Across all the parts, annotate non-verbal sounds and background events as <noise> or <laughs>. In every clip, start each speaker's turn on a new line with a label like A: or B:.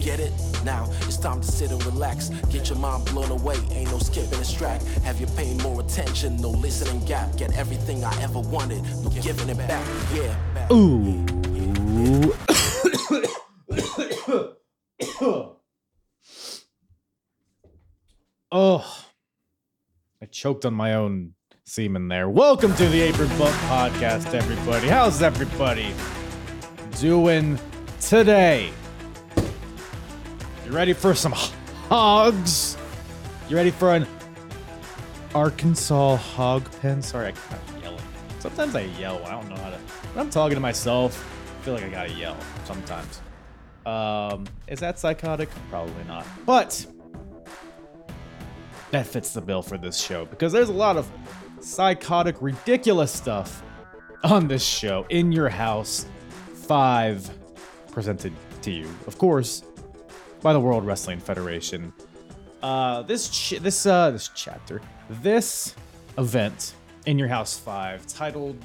A: Get it? Now it's time to sit and relax. Get your mind blown away, ain't no skipping this track. Have you paying more attention? No listening gap. Get everything I ever wanted, no giving it back. Yeah.
B: Ooh. <coughs> oh, I choked on my own semen there. Welcome to the Apron Bump Podcast, everybody. How's everybody doing today? You ready for some hogs? You ready for an Arkansas hog pen? Sorry, I kind of yelling. Sometimes I yell. I don't know how to. When I'm talking to myself, I feel like I gotta yell sometimes. Um, is that psychotic? Probably not. But that fits the bill for this show because there's a lot of psychotic, ridiculous stuff on this show in your house. Five presented to you, of course, by the World Wrestling Federation. Uh, this ch- this uh this chapter, this event in your house five, titled.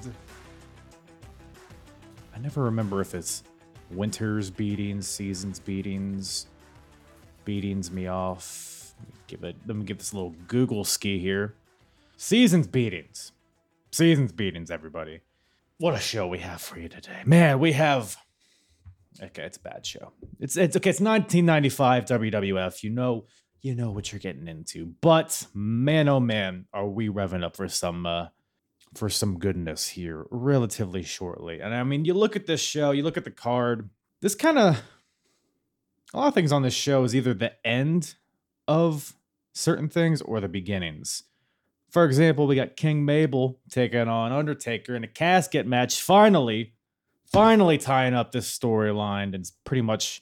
B: I never remember if it's winter's beatings, seasons beatings, beatings me off. Let me give it. Let me give this little Google ski here. Seasons beatings, seasons beatings. Everybody, what a show we have for you today, man. We have. Okay, it's a bad show. It's it's okay. It's 1995 WWF. You know, you know what you're getting into. But man, oh man, are we revving up for some uh for some goodness here relatively shortly. And I mean, you look at this show, you look at the card. This kind of a lot of things on this show is either the end of certain things or the beginnings. For example, we got King Mabel taking on Undertaker in a casket match. Finally, finally tying up this storyline and pretty much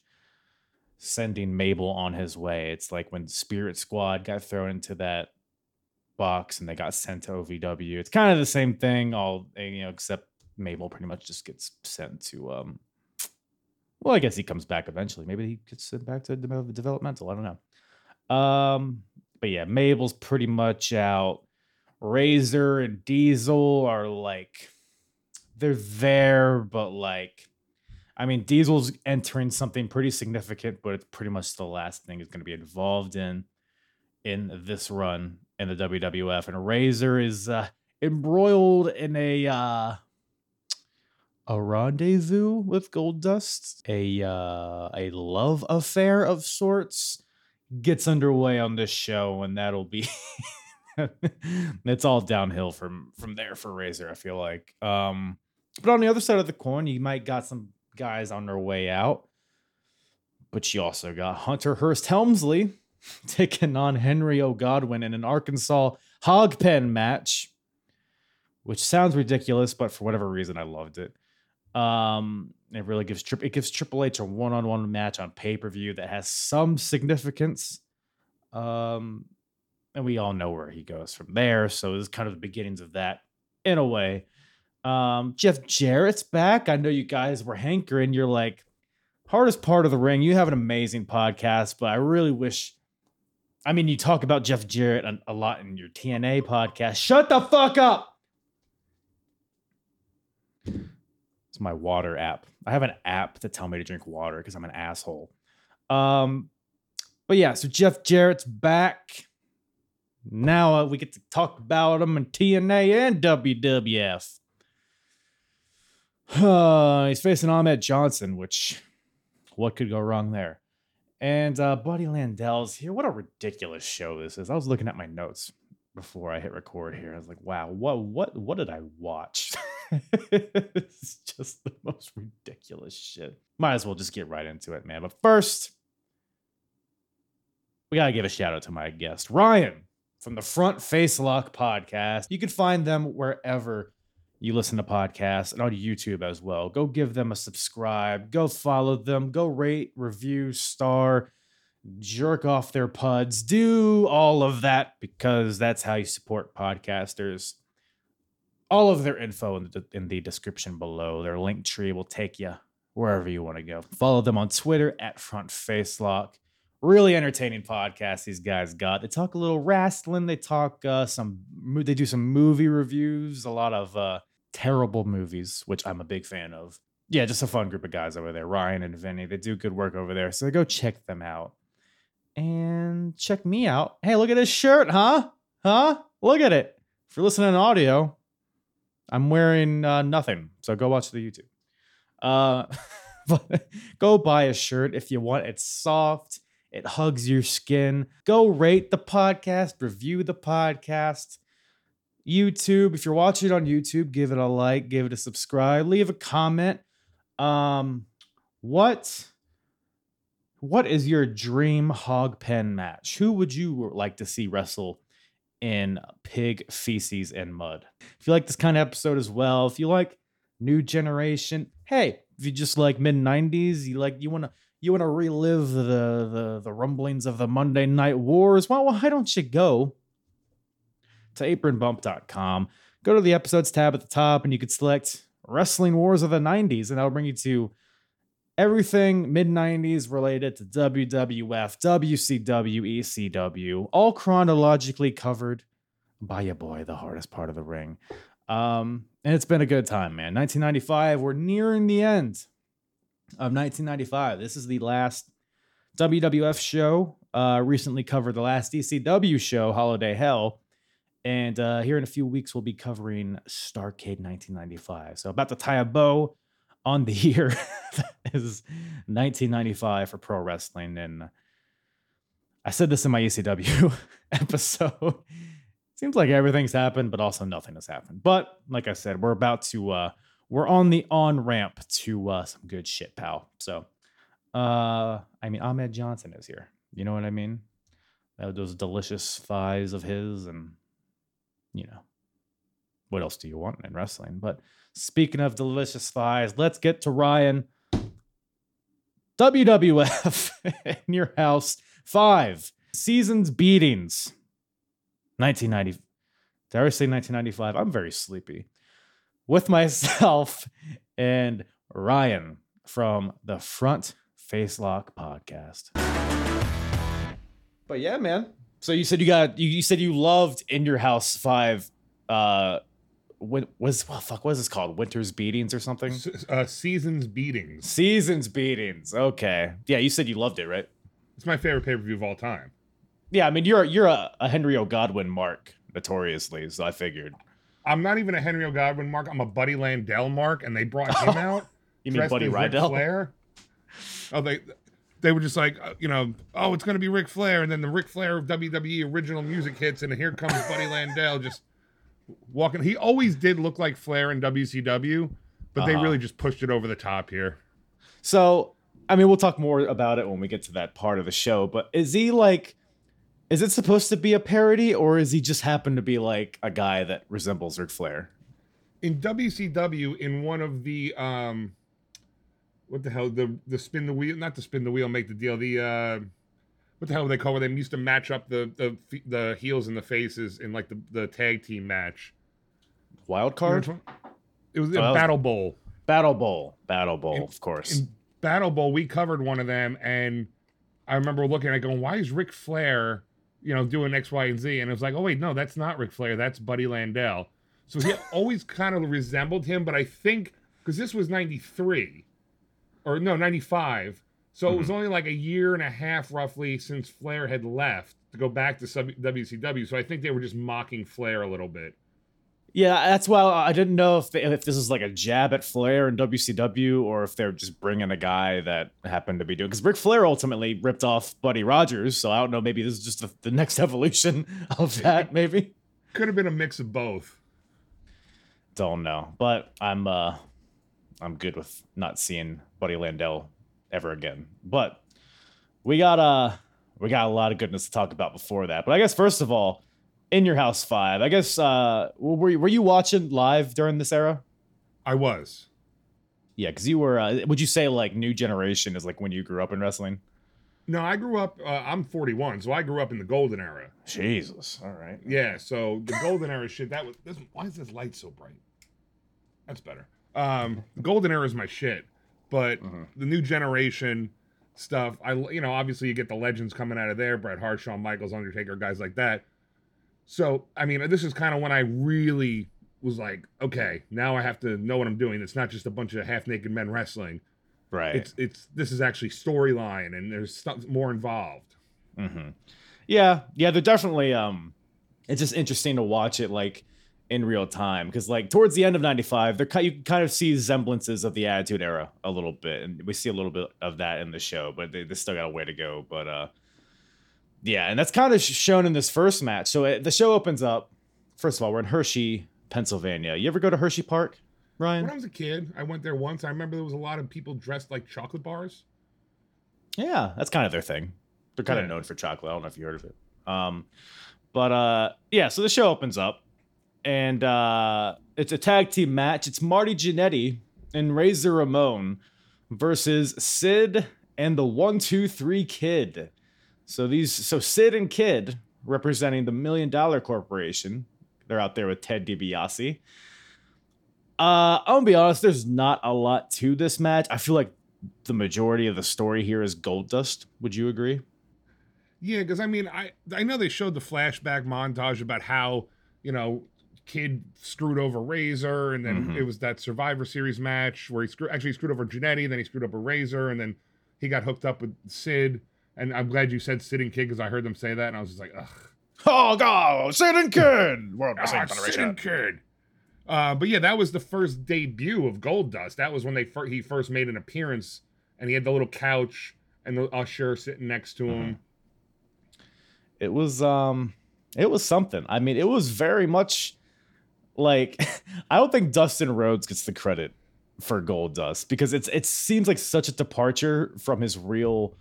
B: sending Mabel on his way. It's like when Spirit Squad got thrown into that box and they got sent to OVW. It's kind of the same thing, all you know, except Mabel pretty much just gets sent to um well, I guess he comes back eventually. Maybe he gets sent back to de- developmental. I don't know. Um, but yeah, Mabel's pretty much out. Razor and Diesel are like they're there, but like I mean, Diesel's entering something pretty significant, but it's pretty much the last thing he's going to be involved in in this run in the WWF. And Razor is uh, embroiled in a uh, a rendezvous with Goldust, a uh, a love affair of sorts gets underway on this show, and that'll be. <laughs> it's all downhill from from there for Razor. I feel like. Um, but on the other side of the coin, you might got some guys on their way out. But you also got Hunter Hearst Helmsley <laughs> taking on Henry O. Godwinn in an Arkansas hog pen match, which sounds ridiculous, but for whatever reason, I loved it. Um, it really gives Tri- it gives Triple H a one on one match on pay per view that has some significance. Um, and we all know where he goes from there. So it's kind of the beginnings of that in a way. Um, Jeff Jarrett's back. I know you guys were hankering. You're like, hardest part of the ring. You have an amazing podcast, but I really wish. I mean, you talk about Jeff Jarrett a, a lot in your TNA podcast. Shut the fuck up. It's my water app. I have an app to tell me to drink water because I'm an asshole. Um, but yeah, so Jeff Jarrett's back. Now uh, we get to talk about him in TNA and WWF. Uh, <sighs> he's facing Ahmed Johnson, which what could go wrong there? And uh, Buddy Landel's here. What a ridiculous show this is. I was looking at my notes before I hit record here. I was like, wow, what what what did I watch? <laughs> it's just the most ridiculous shit. Might as well just get right into it, man. But first, we gotta give a shout out to my guest, Ryan from the Front Facelock podcast. You can find them wherever you listen to podcasts and on YouTube as well. Go give them a subscribe, go follow them, go rate, review, star, jerk off their puds, do all of that because that's how you support podcasters. All of their info in the, in the description below. Their link tree will take you wherever you want to go. Follow them on Twitter at Front Facelock really entertaining podcast these guys got. They talk a little wrestling. They talk uh, some. They do some movie reviews. A lot of uh, terrible movies, which I'm a big fan of. Yeah, just a fun group of guys over there. Ryan and Vinny. They do good work over there. So go check them out and check me out. Hey, look at this shirt, huh? Huh? Look at it. If you're listening on audio, I'm wearing uh, nothing. So go watch the YouTube. Uh, <laughs> go buy a shirt if you want. It's soft it hugs your skin. Go rate the podcast, review the podcast. YouTube, if you're watching it on YouTube, give it a like, give it a subscribe, leave a comment. Um, what what is your dream hog pen match? Who would you like to see wrestle in pig feces and mud? If you like this kind of episode as well, if you like new generation, hey, if you just like mid 90s, you like you want to you want to relive the, the the rumblings of the Monday Night Wars, well, why don't you go to apronbump.com, go to the episodes tab at the top, and you could select Wrestling Wars of the 90s, and that'll bring you to everything mid 90s related to WWF, WCW, ECW, all chronologically covered by your boy, the hardest part of the ring. Um, and it's been a good time, man. 1995, we're nearing the end of 1995. This is the last WWF show. Uh, recently covered the last ECW show, Holiday Hell. And uh, here in a few weeks, we'll be covering Starcade 1995. So, about to tie a bow on the <laughs> year is 1995 for pro wrestling. And I said this in my ECW <laughs> episode. Seems like everything's happened, but also nothing has happened. But like I said, we're about to uh, we're on the on ramp to uh, some good shit, pal. So, uh, I mean, Ahmed Johnson is here. You know what I mean? those delicious thighs of his, and you know, what else do you want in wrestling? But speaking of delicious thighs, let's get to Ryan. WWF <laughs> in your house five seasons beatings. 1990. Did I say 1995? I'm very sleepy with myself <laughs> and Ryan from the Front Facelock podcast. But yeah, man. So you said you got you, you said you loved In Your House Five. Uh, what was well, fuck? What is this called? Winter's Beatings or something?
C: Uh, seasons Beatings.
B: Seasons Beatings. Okay. Yeah, you said you loved it, right?
C: It's my favorite pay per view of all time.
B: Yeah, I mean you're you're a, a Henry O. Godwinn mark notoriously, so I figured.
C: I'm not even a Henry O. Godwinn mark. I'm a Buddy Landel mark, and they brought him <laughs> out.
B: you mean Buddy Rydell?
C: Flair. Oh, they they were just like, uh, you know, oh, it's gonna be Ric Flair, and then the Ric Flair of WWE original music hits, and here comes Buddy Landel just walking. He always did look like Flair in WCW, but uh-huh. they really just pushed it over the top here.
B: So, I mean, we'll talk more about it when we get to that part of the show. But is he like? Is it supposed to be a parody, or is he just happen to be like a guy that resembles Ric Flair?
C: In WCW, in one of the um, what the hell the the spin the wheel, not the spin the wheel, make the deal. The uh, what the hell they call it? They used to match up the the the heels and the faces in like the the tag team match.
B: Wild card.
C: It was a oh, Battle Bowl.
B: Battle Bowl. Battle Bowl, in, of course. In
C: Battle Bowl, we covered one of them, and I remember looking at it going, "Why is Ric Flair?" you know, doing X, Y, and Z. And it was like, oh, wait, no, that's not Ric Flair. That's Buddy Landel. So he <laughs> always kind of resembled him. But I think, because this was 93, or no, 95. So mm-hmm. it was mm-hmm. only like a year and a half roughly since Flair had left to go back to WCW. So I think they were just mocking Flair a little bit.
B: Yeah, that's why I didn't know if they, if this is like a jab at Flair and WCW or if they're just bringing a guy that happened to be doing because Ric Flair ultimately ripped off Buddy Rogers, so I don't know. Maybe this is just the, the next <laughs> evolution of that. Maybe
C: could have been a mix of both.
B: don't know. But I'm uh I'm good with not seeing Buddy Landel ever again. But we got uh we got a lot of goodness to talk about before that. But I guess first of all, in your house five, I guess uh were you, were you watching live during this era?
C: I was.
B: Yeah, because you were. Uh, would you say like new generation is like when you grew up in wrestling?
C: No, I grew up. Uh, I'm 41, so I grew up in the golden era.
B: Jesus. All right.
C: Yeah, so the golden era shit. That was. This, why is this light so bright? That's better. Um, golden era is my shit, but
B: Mhm.
C: the new generation stuff. I you know obviously you get the legends coming out of there. Bret Hart, Shawn Michaels, Undertaker, guys like that. So I mean, this is kind of when I really was like, okay, now I have to know what I'm doing. It's not just a bunch of half naked men wrestling.
B: Right.
C: It's it's this is actually storyline and there's stuff more involved.
B: Mm-hmm. Yeah, yeah, they're definitely. Um, it's just interesting to watch it like in real time because like towards the end of '95, they're you kind of see semblances of the Attitude Era a little bit, and we see a little bit of that in the show, but they, they still got a way to go. But uh, yeah, and that's kind of shown in this first match. So it, the show opens up. First of all, we're in Hershey, Pennsylvania. You ever go to Hershey Park, Ryan?
C: When I was a kid, I went there once. I remember there was a lot of people dressed like chocolate bars.
B: Yeah, that's kind of their thing. They're kind of known for chocolate. I don't know if you heard of it. Um, but uh, yeah, so the show opens up, and uh, it's a tag team match. It's Marty Jannetty and Razor Ramon versus Sid and the One Two Three Kid. So these, so Sid and Kid representing the Million Dollar Corporation. They're out there with Ted DiBiase. Uh, I'm gonna be honest. There's not a lot to this match. I feel like the majority of the story here is Goldust. Would you agree?
C: Yeah, because I mean, I I know they showed the flashback montage about how you know kid screwed over Razor, and then
B: Mhm.
C: it was that Survivor Series match where he screw, actually screwed over Jannetty, then he screwed up a Razor, and then he got hooked up with Sid. And I'm glad you said Sid and Kid because I heard them say that, and I was just like, ugh.
B: Oh God, Sid and Kid, World
C: Ah, Sid and Kid. Uh, but yeah, that was the first debut of Goldust. That was when they fir- he first made an appearance, and he had the little couch and the usher sitting next to him.
B: It was um, it was something. I mean, it was very much like <laughs> I don't think Dustin Rhodes gets the credit for Goldust because it's it seems like such a departure from his real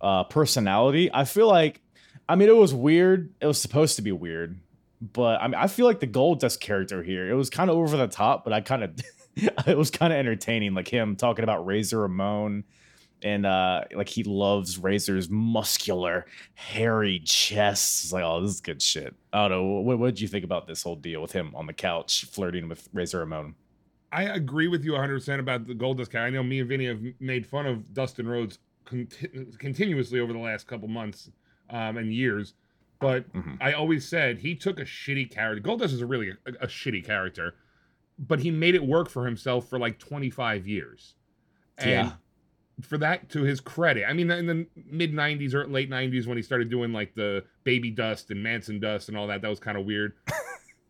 B: uh, personality. I feel like, I mean, it was weird. It was supposed to be weird, but I mean, I feel like the Goldust character here, it was kind of over the top, but I kind of, <laughs> it was kind of entertaining, like him talking about Razor Ramon. And uh, like he loves Razor's muscular, hairy chest. It's like, oh, this is good shit. I don't know. What what did you think about this whole deal with him on the couch flirting with Razor Ramon?
C: I agree with you 100% about the Goldust guy. I know me and Vinny have made fun of Dustin Rhodes conti- continuously over the last couple months um, and years, but
B: Mhm.
C: I always said he took a shitty character. Goldust is a really a, a shitty character, but he made it work for himself for like 25 years. And
B: Yeah.
C: For that to his credit, I mean, in the mid 90s or late 90s when he started doing like the Baby Dust and Manson Dust and all that, that was kind of weird. <laughs>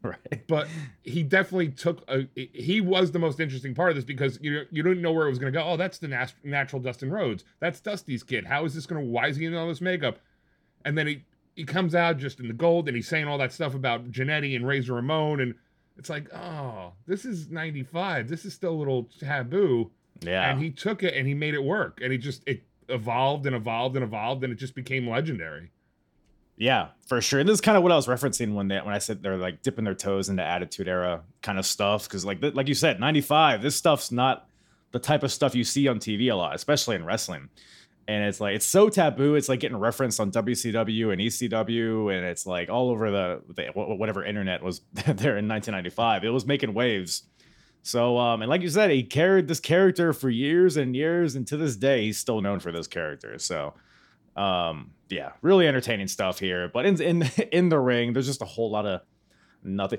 B: Right.
C: but he definitely took a he was the most interesting part of this because you you didn't know where it was going to go. Oh that's the nat- natural dustin rhodes. That's dusty's kid. How is this going to why is he in all this makeup? And then he he comes out just in the gold and he's saying all that stuff about Jannetty and razor ramon and it's like oh this is 95 this is still a little taboo
B: Yeah.
C: and he took it and he made it work and he just it evolved and evolved and evolved and it just became legendary
B: Yeah, for sure. And this is kind of what I was referencing when they when I said they're like dipping their toes into Attitude Era kind of stuff. Because like like you said, '95, this stuff's not the type of stuff you see on TV a lot, especially in wrestling. And it's like it's so taboo. It's like getting referenced on WCW and ECW, and it's like all over the, the whatever internet was <laughs> there in 1995. It was making waves. So um, and like you said, he carried this character for years and years, and to this day, he's still known for this character. So um yeah really entertaining stuff here but in in <laughs> in the ring there's just a whole lot of nothing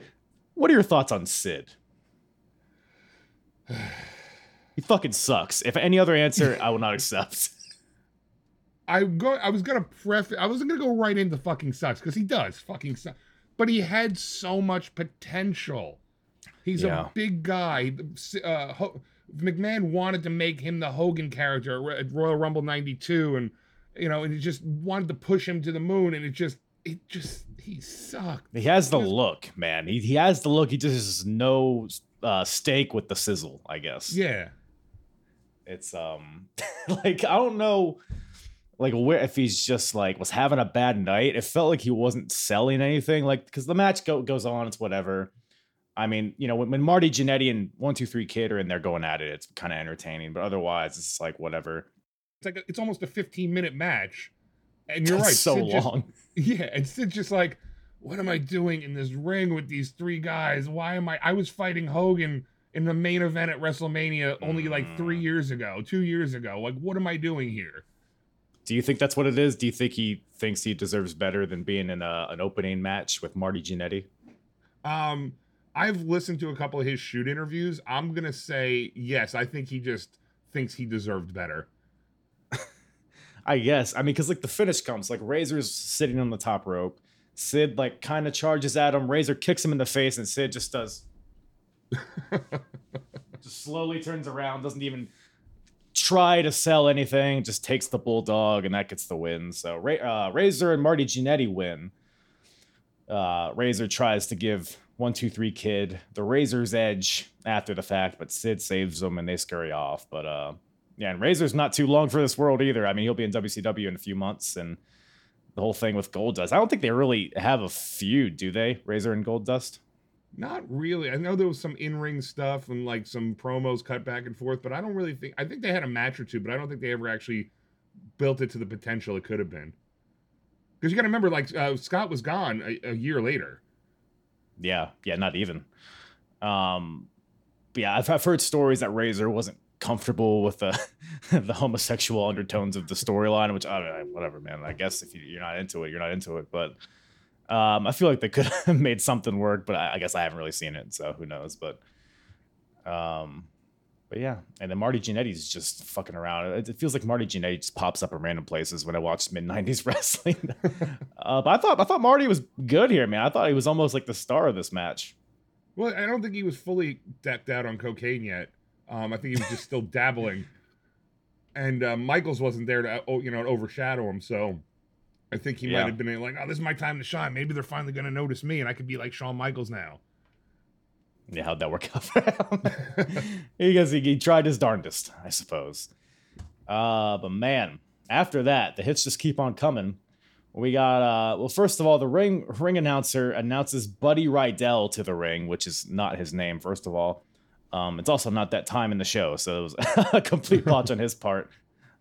B: what are your thoughts on sid he fucking sucks if any other answer i will not <laughs> accept
C: I go. I was gonna pref. I wasn't gonna go right into fucking sucks because he does fucking suck. But he had so much potential. He's
B: Yeah.
C: a big guy. Uh, Ho- McMahon wanted to make him the Hogan character at Royal Rumble '92, and you know, and he just wanted to push him to the moon, and it just, it just, he sucked.
B: he has the
C: Yes.
B: look man he, he has the look he just has no uh, steak with the sizzle, I guess.
C: Yeah.
B: It's um <laughs> like I don't know like where if he's just like was having a bad night. It felt like he wasn't selling anything. Like because the match go, goes on, it's whatever. I mean, you know, when, when Marty Jannetty and one two three kid are in there going at it, it's kind of entertaining. But otherwise, it's like whatever.
C: It's like a, it's almost a 15 minute match, and <laughs> you're
B: That's
C: right.
B: so
C: Sid just-
B: long. <laughs>
C: yeah, and Sid's just like, what am I doing in this ring with these three guys? Why am I? I was fighting Hogan in the main event at WrestleMania only like three
B: Mm.
C: years ago, two years ago. Like, what am I doing here?
B: Do you think that's what it is? Do you think he thinks he deserves better than being in a, an opening match with Marty Jannetty?
C: Um, I've listened to a couple of his shoot interviews. I'm gonna say yes. I think he just thinks he deserved better. <laughs>
B: I guess. I mean, because like the finish comes, like Razor's sitting on the top rope. Sid like kind of charges at him. Razor kicks him in the face, and Sid just does. <laughs> just slowly turns around, doesn't even try to sell anything, just takes the bulldog, and that gets the win. So uh, Razor and Marty Jannetty win. Uh, Razor tries to give one two three kid the Razor's edge after the fact, but Sid saves them and they scurry off. But uh, yeah, and Razor's not too long for this world either. I mean, he'll be in WCW in a few months, and the whole thing with gold Goldust. I don't think they really have a feud, do they? Razor and Goldust.
C: Not really. I know there was some in-ring stuff and like some promos cut back and forth, but I don't really think. I think they had a match or two, but I don't think they ever actually built it to the potential it could have been. Because you got to remember, like uh, Scott was gone a, a year later.
B: Yeah, yeah, not even. Um, yeah, I've, I've heard stories that Razor wasn't comfortable with the <laughs> the homosexual undertones of the storyline, which I don't know, whatever, man. I guess if you, you're not into it, you're not into it. But um, I feel like they could have <laughs> made something work, but I, I guess I haven't really seen it, so who knows? But um, but yeah, and then Marty Jannetty's just fucking around. It, it feels like Marty Jannetty just pops up in random places when I watch mid '90s <laughs> wrestling. <laughs> uh, but I thought I thought Marty was good here, man. I thought he was almost like the star of this match.
C: Well, I don't think he was fully decked out on cocaine yet. Um, I think he was just still dabbling, <laughs> and uh, Michaels wasn't there to oh, you know overshadow him. So I think he
B: Yeah.
C: might have been like, "Oh, this is my time to shine. Maybe they're finally going to notice me, and I could be like Shawn Michaels now."
B: Yeah, how'd that work <laughs> out for him? he guess he, he tried his darndest, I suppose. Uh, but man, after that, the hits just keep on coming. We got uh well, first of all, the ring ring announcer announces Buddy Rydell to the ring, which is not his name, first of all. Um, it's also not that time in the show, so it was <laughs> a complete <laughs> botch on his part.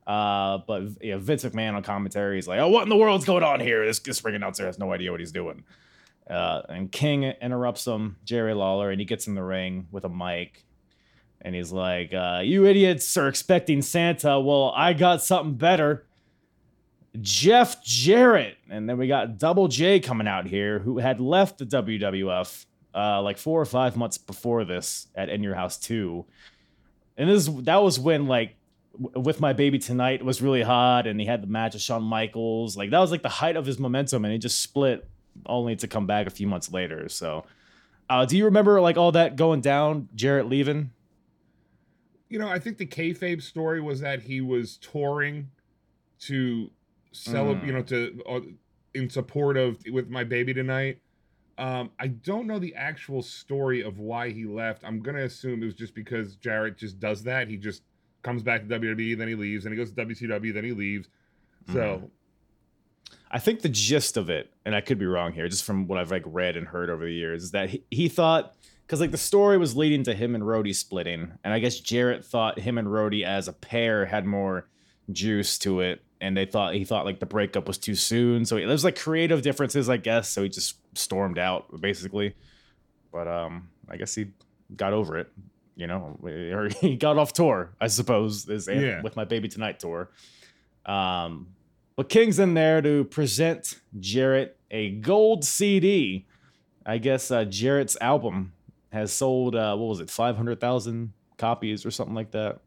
B: Uh, but yeah, Vince McMahon on commentary is like, "Oh, what in the world's going on here? This, this ring announcer has no idea what he's doing." Uh, and King interrupts him, Jerry Lawler, and he gets in the ring with a mic. And he's like, uh, You idiots are expecting Santa. Well, I got something better. Jeff Jarrett. And then we got Double J coming out here, who had left the WWF uh, like four or five months before this at In Your House 2. And this that was when like with my baby tonight was really hot and he had the match with Shawn Michaels. Like that was like the height of his momentum and he just split only to come back a few months later. So uh, do you remember like all that going down, Jarrett leaving?
C: You know, I think the kayfabe story was that he was touring to celebrate,
B: Mm.
C: you know, to uh, in support of with my baby tonight. Um, I don't know the actual story of why he left. I'm gonna assume it was just because Jarrett just does that. He just comes back to WWE, then he leaves, and he goes to WCW, then he leaves. So
B: I think the gist of it, and I could be wrong here, just from what I've like read and heard over the years, is that he, he thought because like the story was leading to him and Roadie splitting, and I guess Jarrett thought him and Roadie as a pair had more juice to it, and they thought he thought like the breakup was too soon, so he, there's like creative differences, I guess. So he just stormed out basically, but um, I guess he got over it, you know, <laughs> or he got off tour, I suppose, is
C: Yeah.
B: with my baby tonight tour. Um, but King's in there to present Jarrett a gold CD. I guess uh, Jarrett's album has sold uh, what was it, five hundred thousand copies or something like that.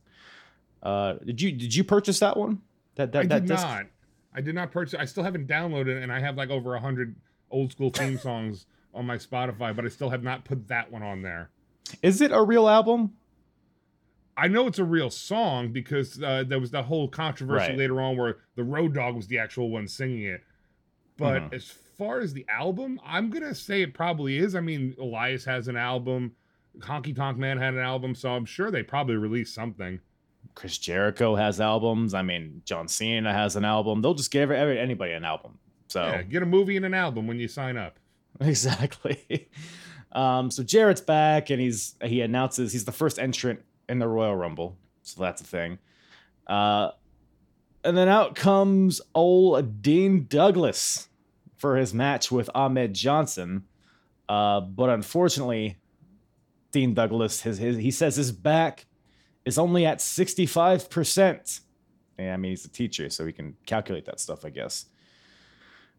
B: Uh, did you did you purchase that one? That that
C: I
B: that
C: did
B: disc?
C: not. I did not purchase. I still haven't downloaded, it, and I have like over a hundred old school theme <laughs> songs on my Spotify, but I still have not put that one on there.
B: Is it a real album?
C: I know it's a real song because uh, there was that whole controversy
B: Right.
C: later on where the Road Dog was the actual one singing it. But
B: Mhm.
C: as far as the album, I'm gonna say it probably is. I mean, Elias has an album. Honky Tonk Man had an album, so I'm sure they probably released something.
B: Chris Jericho has albums. I mean, John Cena has an album. They'll just give every, anybody an album. So
C: Yeah, get a movie and an album when you sign up. <laughs>
B: exactly. <laughs> Um, so Jarrett's back, and he's he announces he's the first entrant in the Royal Rumble. So that's a thing. Uh, and then out comes old Dean Douglas for his match with Ahmed Johnson. Uh, but unfortunately, Dean Douglas, his, his he says his back is only at 65%. Yeah, I mean, he's a teacher, so he can calculate that stuff, I guess.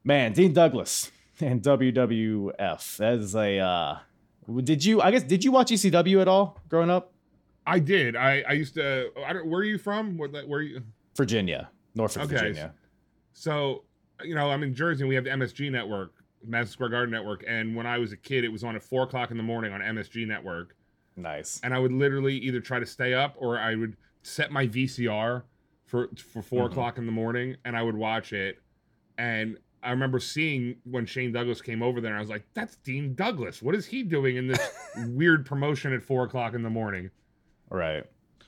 B: Man, Dean Douglas and WWF. That is a. Uh, did you? I guess did you watch ECW at all growing up?
C: I did. I I used to. I don't. Where are you from? Where where are you?
B: Virginia, Norfolk,
C: Okay.
B: Virginia.
C: So, you know, I'm in Jersey and we have the MSG network, Madison Square Garden network. And when I was a kid, it was on at four o'clock in the morning on MSG network.
B: Nice.
C: And I would literally either try to stay up or I would set my VCR for for 4
B: Mhm.
C: o'clock in the morning and I would watch it. And I remember seeing when Shane Douglas came over there, and I was like, "That's Dean Douglas. What is he doing in this <laughs> weird promotion at four o'clock in the morning?"
B: Right.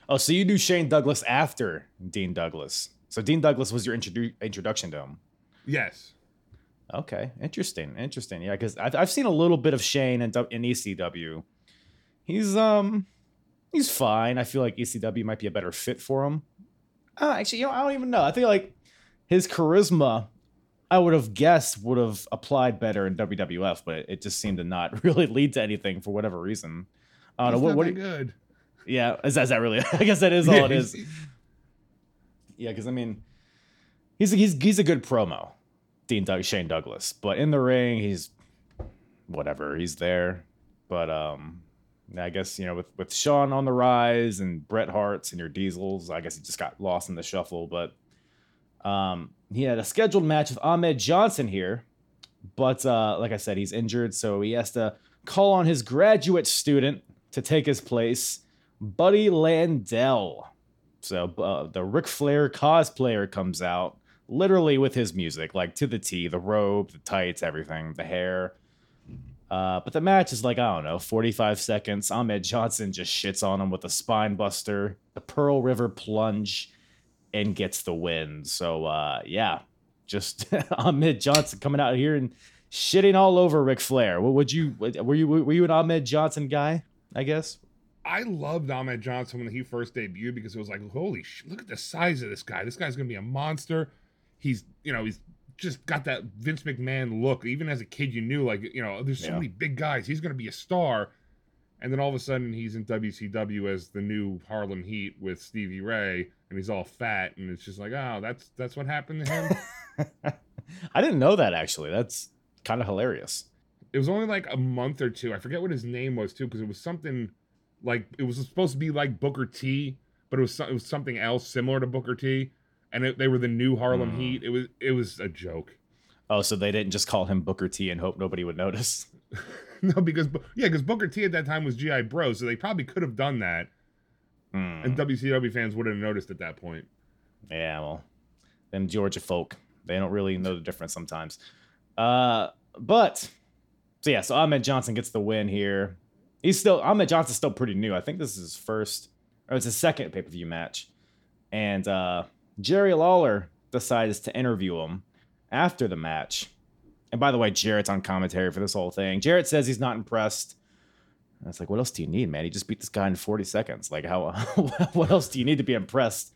B: Oh, so you knew Shane Douglas after Dean Douglas. So Dean Douglas was your introdu- introduction to him.
C: Yes.
B: Okay, interesting, interesting. Yeah, because I've, I've seen a little bit of Shane in, in ECW. He's um, he's fine. I feel like ECW might be a better fit for him. Uh, actually, you know, I don't even know. I feel like his charisma, I would have guessed would have applied better in WWF, but it just seemed to not <laughs> really lead to anything for whatever reason.
C: He's
B: what. what do
C: good.
B: Yeah, is that, is that really? <laughs> I guess that is all it is. <laughs> Yeah, because I mean, he's he's he's a good promo, Dean Doug Shane Douglas, but in the ring he's whatever. He's there, but um, I guess you know with with Shawn on the rise and Bret Hart's and your Diesels, I guess he just got lost in the shuffle. But um, he had a scheduled match with Ahmed Johnson here, but uh, like I said, he's injured, so he has to call on his graduate student to take his place, Buddy Landel. So uh, the Ric Flair cosplayer comes out, literally with his music, like to the T, the robe, the tights, everything, the hair. Uh, but the match is like, I don't know, 45 seconds. Ahmed Johnson just shits on him with a spine buster, the Pearl River plunge, and gets the win. So, uh, yeah, just <laughs> Ahmed Johnson coming out here and shitting all over Ric Flair. Would you, were you, were you an Ahmed Johnson guy, I guess?
C: I loved Ahmed Johnson when he first debuted because it was like, holy sh! Look at the size of this guy. This guy's gonna be a monster. He's, you know, he's just got that Vince McMahon look. Even as a kid, you knew like, you know, there's so
B: Yeah.
C: many big guys. He's gonna be a star. And then all of a sudden, he's in WCW as the new Harlem Heat with Stevie Ray, and he's all fat, and it's just like, oh, that's that's what happened to him. <laughs>
B: I didn't know that actually. That's kind of hilarious.
C: it was only like a month or two. I forget what his name was too, because it was something like it was supposed to be like Booker T, but it was it was something else similar to Booker T, and it, they were the new Harlem
B: Hmm.
C: Heat. It was it was a joke.
B: Oh, so they didn't just call him Booker T and hope nobody would notice. <laughs>
C: no, because yeah, because Booker T at that time was GI Bro, so they probably could have done that,
B: Hmm.
C: and WCW fans wouldn't have noticed at that point.
B: Yeah, well, them Georgia folk, they don't really know the difference sometimes. Uh, but so yeah, so Ahmed Johnson gets the win here. He's still Ahmed Johnson's still pretty new. I think this is his first or it's his second pay per view match, and uh, Jerry Lawler decides to interview him after the match. And by the way, Jarrett's on commentary for this whole thing. Jarrett says he's not impressed. And it's like, what else do you need, man? He just beat this guy in 40 seconds. Like, how? <laughs> what else do you need to be impressed?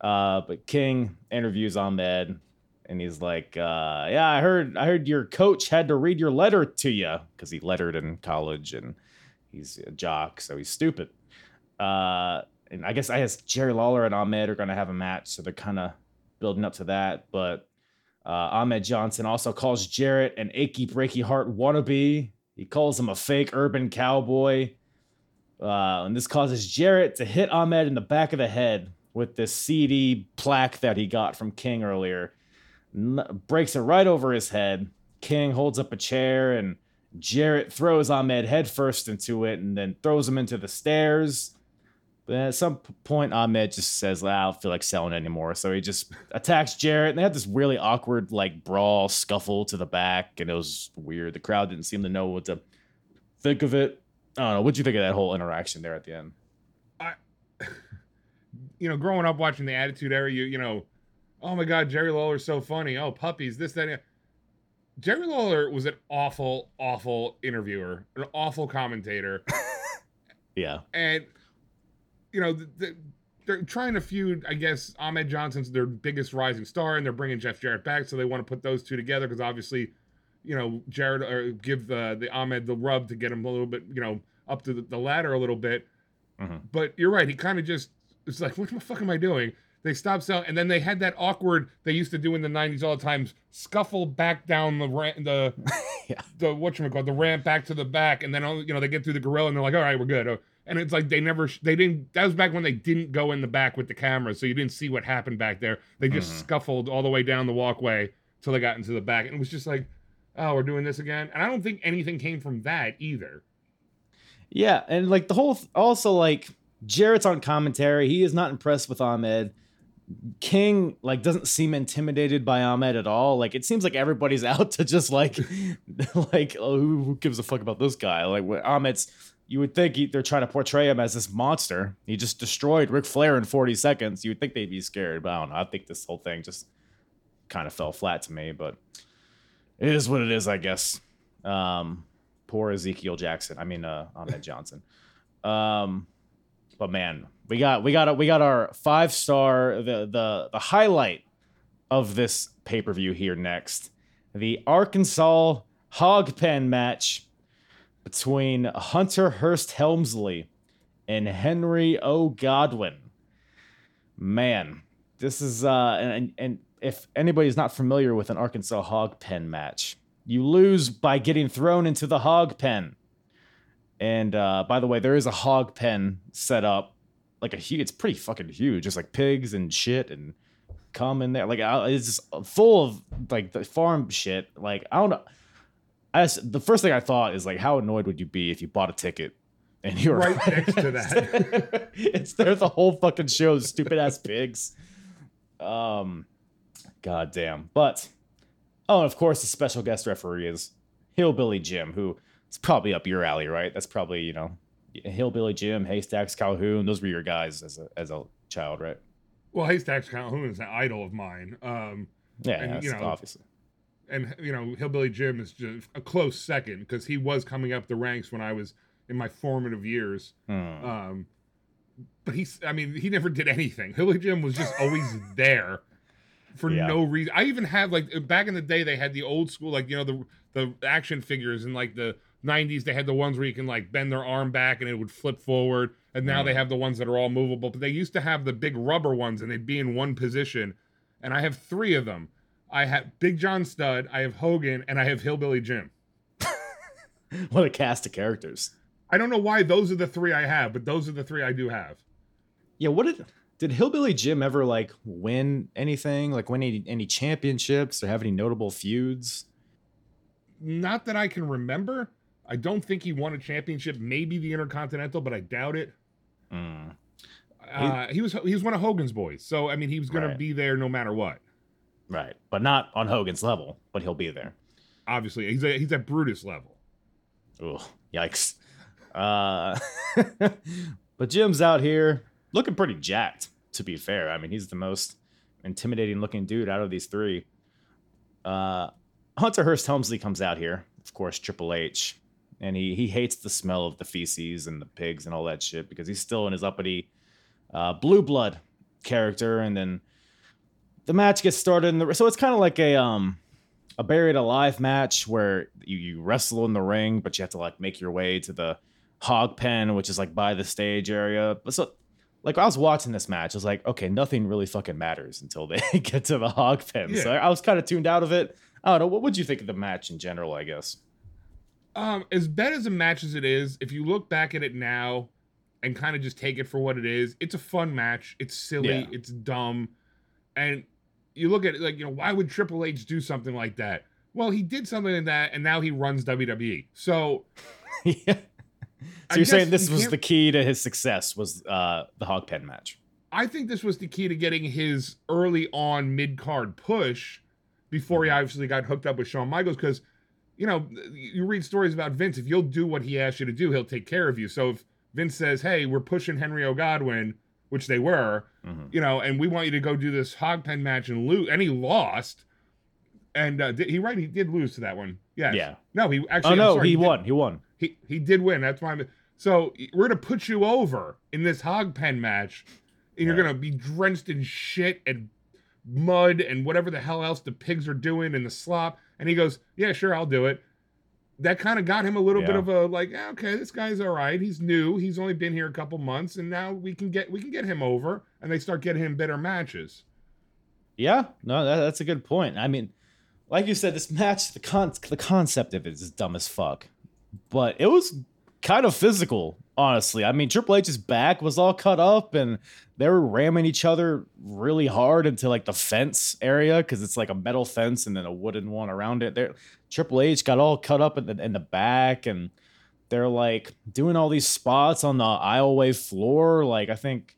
B: Uh, but King interviews Ahmed, and he's like, uh, "Yeah, I heard. I heard your coach had to read your letter to you because he lettered in college, and he's a jock, so he's stupid." Uh, and I guess I guess Jerry Lawler and Ahmed are gonna have a match, so they're kind of building up to that. But uh, Ahmed Johnson also calls Jarrett an achy breaky heart wannabe. He calls him a fake urban cowboy. Uh, and this causes Jarrett to hit Ahmed in the back of the head with this CD plaque that he got from King earlier. N- breaks it right over his head. King holds up a chair and Jarrett throws Ahmed headfirst into it and then throws him into the stairs. But at some point, Ahmed just says, "Ah, I don't feel like selling anymore. So he just attacks Jarrett. And they had this really awkward, like, brawl scuffle to the back. And it was weird. The crowd didn't seem to know what to think of it. I don't know. What'd you think of that whole interaction there at the end?
C: I, you know, growing up watching the Attitude Era, you you know, oh my God, Jerry Lawler's so funny. Oh, puppies, this, that. Jerry Lawler was an awful, awful interviewer, an awful commentator, <laughs>
B: Yeah.
C: and you know, the, the, they're trying to feud. I guess Ahmed Johnson's their biggest rising star, and they're bringing Jeff Jarrett back, so they want to put those two together because obviously, you know, Jarrett or give the the Ahmed the rub to get him a little bit, you know, up to the, the ladder a little bit.
B: Mhm.
C: But you're right. He kind of just it's like, what the fuck am I doing? They stopped selling, and then they had that awkward they used to do in the '90s all the times scuffle back down the ramp, the <laughs>
B: Yeah.
C: the what you call the ramp back to the back, and then all- you know they get through the gorilla and they're like, all right, we're good. And it's like they never, they didn't. That was back when they didn't go in the back with the camera, so you didn't see what happened back there. They just
B: Mhm.
C: scuffled all the way down the walkway till they got into the back, and it was just like, oh, we're doing this again. And I don't think anything came from that either.
B: Yeah, and like the whole th- also like Jarrett's on commentary. He is not impressed with Ahmed. King like doesn't seem intimidated by Ahmed at all. Like it seems like everybody's <laughs> out to just like <laughs> like oh, who, gives a fuck about this guy? Like Ahmed's you would think he, they're trying to portray him as this monster. He just destroyed Ric Flair in 40 seconds. You would think they'd be scared, but I don't know. I think this whole thing just kind of fell flat to me, but it is what it is, I guess. Um, poor Ezekiel Jackson. I mean, uh, Ahmed Johnson. Um, but man, we got we got we got our five star the the the highlight of this pay per view here next, the Arkansas Hog Pen match between Hunter Hearst Helmsley and Henry O. Godwinn. Man, this is uh and and if anybody's not familiar with an Arkansas hog pen match, you lose by getting thrown into the hog pen. And uh, by the way, there is a hog pen set up, like a huge. It's pretty fucking huge. It's like pigs and shit and cum in there. Like it's just full of like the farm shit. Like I don't know. I just, the first thing I thought is like, how annoyed would you be if you bought a ticket and you were
C: Right <laughs> next to that. <laughs>
B: it's there the whole fucking show, stupid ass pigs. Um, god damn. But oh, and of course, the special guest referee is Hillbilly Jim, who is probably up your alley, right? That's probably you know, Hillbilly Jim, Haystacks Calhoun. Those were your guys as a as a child, right?
C: Well, Haystacks Calhoun is an idol of mine. Um,
B: Yeah,
C: And, you know,
B: obviously.
C: and you know hillbilly jim is just a close second because he was coming up the ranks when i was in my formative years
B: Hmm.
C: um but he's i mean he never did anything hillbilly jim was just always there for
B: Yeah.
C: no reason i even have like back in the day they had the old school like you know the the action figures and like the 90s they had the ones where you can like bend their arm back and it would flip forward and now
B: Mm.
C: they have the ones that are all movable but they used to have the big rubber ones and they'd be in one position and i have three of them I have Big John Studd, I have Hogan, and I have Hillbilly Jim. <laughs>
B: What a cast of characters.
C: I don't know why those are the three I have, but those are the three I do have.
B: Yeah, what did did Hillbilly Jim ever like win anything? Like win any, any championships or have any notable feuds?
C: Not that I can remember. I don't think he won a championship, maybe the Intercontinental, but I doubt it.
B: Hmm.
C: Uh, he was he was one of Hogan's boys, so I mean he was going
B: Right.
C: to be there no matter what.
B: Right, but not on Hogan's level, but he'll be there.
C: Obviously, he's a, he's at Brutus level.
B: Ugh, yikes. Uh, <laughs> but Jim's out here looking pretty jacked, to be fair. I mean, he's the most intimidating looking dude out of these three. Uh, Hunter Hearst Helmsley comes out here, of course, Triple H, and he, he hates the smell of the feces and the pigs and all that shit because he's still in his uppity uh, blue blood character. And then the match gets started, in the, so it's kind of like a um a buried alive match where you, you wrestle in the ring, but you have to like make your way to the hog pen, which is like by the stage area. But so like I was watching this match, I was like, okay, nothing really fucking matters until they <laughs> get to the hog pen. So
C: Yeah.
B: I was kind of tuned out of it. I don't know. What would you think of the match in general? I guess.
C: Um, as bad as a match as it is, if you look back at it now and kind of just take it for what it is, it's a fun match. It's silly,
B: Yeah.
C: it's dumb, and you look at it like you know why would Triple H do something like that? Well, he did something like that, and now he runs WWE. So <laughs>
B: yeah. So
C: I
B: you're saying this was the key to his success was uh, the hog pen match?
C: I think this was the key to getting his early on mid card push before he obviously got hooked up with Shawn Michaels because you know, you read stories about Vince. If you'll do what he asks you to do, he'll take care of you. So if Vince says, "Hey, we're pushing Henry O. Godwinn," which they were,
B: Mhm.
C: you know, and we want you to go do this hog pen match and lose, and he lost. And uh, did he right? He did lose to that one. Yes.
B: Yeah.
C: No, he actually.
B: Oh no,
C: sorry,
B: he
C: did-
B: won. He won.
C: He he did win. That's why I'm. So we're gonna put you over in this hog pen match, and you're gonna be drenched in shit and mud and whatever the hell else the pigs are doing and the slop. And he goes, "Yeah, sure, I'll do it." That kind of got him a little bit of a like, "Ah, okay, this guy's all right. He's new. He's only been here a couple months, and now we can get we can get him over. And they start getting him better matches.
B: Yeah, no, that, that's a good point. I mean, like you said, this match, the con the concept of it is dumb as fuck, but it was kind of physical, honestly. I mean, Triple H's back was all cut up, and they were ramming each other really hard into like the fence area because it's like a metal fence and then a wooden one around it. There, Triple H got all cut up in the in the back, and they're like doing all these spots on the aisleway floor. Like I think,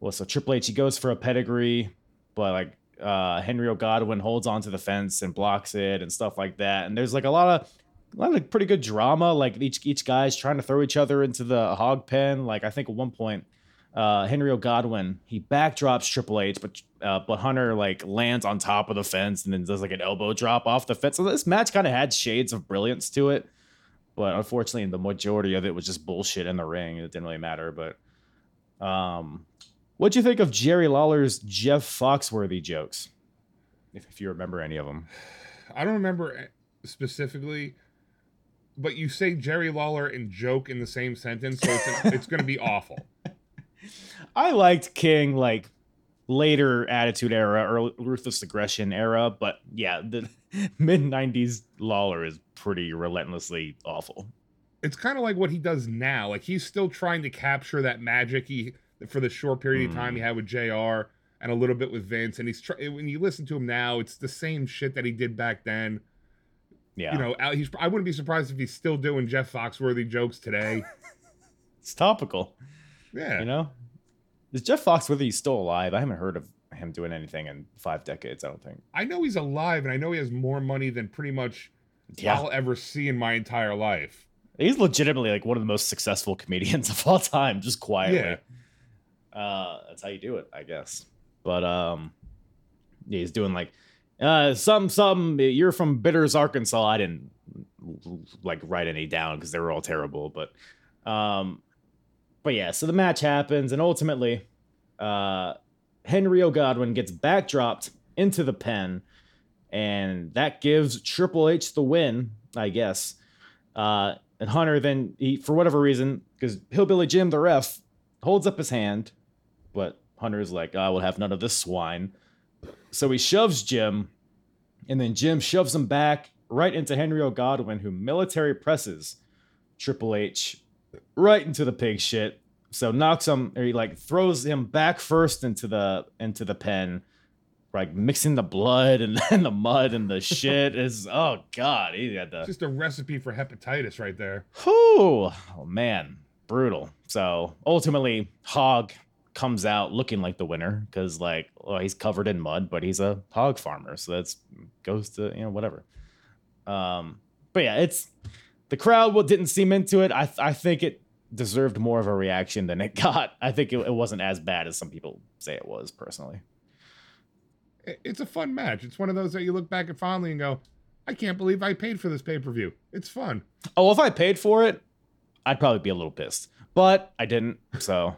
B: well, so Triple H he goes for a pedigree, but like uh, Henry O. Godwinn holds onto the fence and blocks it and stuff like that. And there's like a lot of a lot of pretty good drama. Like each each guy's trying to throw each other into the hog pen. Like I think at one point, uh, Henry O. Godwinn he backdrops Triple H, but uh, but Hunter like lands on top of the fence and then does like an elbow drop off the fence. So this match kind of had shades of brilliance to it. But unfortunately, the majority of it was just bullshit in the ring. It didn't really matter. But um, What'd you think of Jerry Lawler's Jeff Foxworthy jokes? If, if you remember any of them. <sighs>
C: I don't remember eh, specifically, but you say Jerry Lawler and joke in the same sentence, so it's it's going to be awful. <laughs>
B: I liked King like later Attitude Era or Ruthless Aggression era, but yeah, the <laughs> mid '90s Lawler is pretty relentlessly awful.
C: It's kind of like what he does now. Like he's still trying to capture that magic he for the short period of time he mm. had with Jr. and a little bit with Vince. And he's try- when you listen to him now, it's the same shit that he did back then.
B: Yeah,
C: You know, he's I wouldn't be surprised if he's still doing Jeff Foxworthy jokes today. <laughs>
B: it's topical.
C: Yeah.
B: You know, is Jeff Foxworthy still alive? I haven't heard of him doing anything in five decades. I don't think.
C: I know he's alive and I know he has more money than pretty much
B: Yeah,
C: I'll ever see in my entire life.
B: he's legitimately like one of the most successful comedians <laughs> of all time, just quietly.
C: Yeah.
B: Uh, that's how you do it, I guess. But um, yeah, he's doing like uh some some. You're from Bitters, Arkansas. I didn't like write any down because they were all terrible. But um, but yeah. So the match happens, and ultimately, uh, Henry O. Godwinn gets backdropped into the pen, and that gives Triple H the win, I guess. Uh, and Hunter then he for whatever reason because Hillbilly Jim the ref holds up his hand, but Hunter's like, I will have none of this swine. So he shoves Jim, and then Jim shoves him back right into Henry O. Godwinn, who military presses Triple H right into the pig shit. So knocks him, or he like throws him back first into the into the pen, like mixing the blood and <laughs> then the mud and the shit is oh god, he had the
C: Just a recipe for hepatitis right there.
B: Whew. Oh man, brutal. So ultimately, Hog comes out looking like the winner because, like, well, he's covered in mud, but he's a hog farmer, so that's goes to you know whatever. Um, but yeah, it's the crowd didn't seem into it. I I think it deserved more of a reaction than it <laughs> got. I think it, it wasn't as bad as some people say it was. Personally,
C: It's a fun match. It's one of those that you look back at fondly and go, I can't believe I paid for this pay per view. It's fun.
B: oh, if I paid for it, I'd probably be a little pissed, but I didn't. So.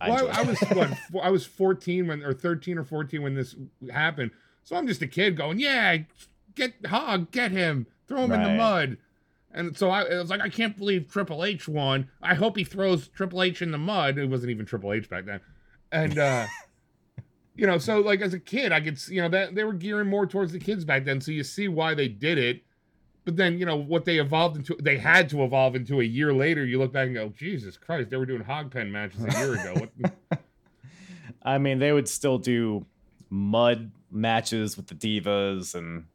B: I
C: Well, I, I was what, <laughs> I was 14 when or 13 or 14 when this happened. So I'm just a kid going, yeah, get Hog, get him, throw him in the mud. And so I, I was like, I can't believe Triple H won. I hope he throws Triple H in the mud. It wasn't even Triple H back then. And uh <laughs> you know, so like as a kid, I could you know that they were gearing more towards the kids back then. So you see why they did it. But then, you know, what they evolved into, they had to evolve into a year later. You look back and go, Jesus Christ, they were doing hog pen matches a year ago. <laughs>
B: I mean, they would still do mud matches with the divas, and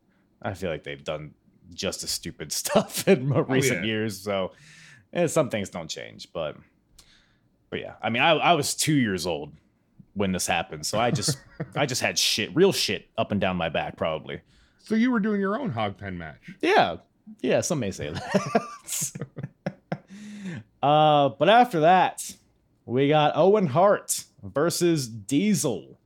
B: I feel like they've done just as stupid <laughs> stuff in more recent
C: yeah.
B: years. So, eh, some things don't change, but but yeah, I mean, I I was two years old when this happened, so I just <laughs> I just had shit, real shit, up and down my back, probably.
C: So you were doing your own hog pen match.
B: Yeah, Yeah, some may say that. <laughs> uh, but after that, we got Owen Hart versus Diesel.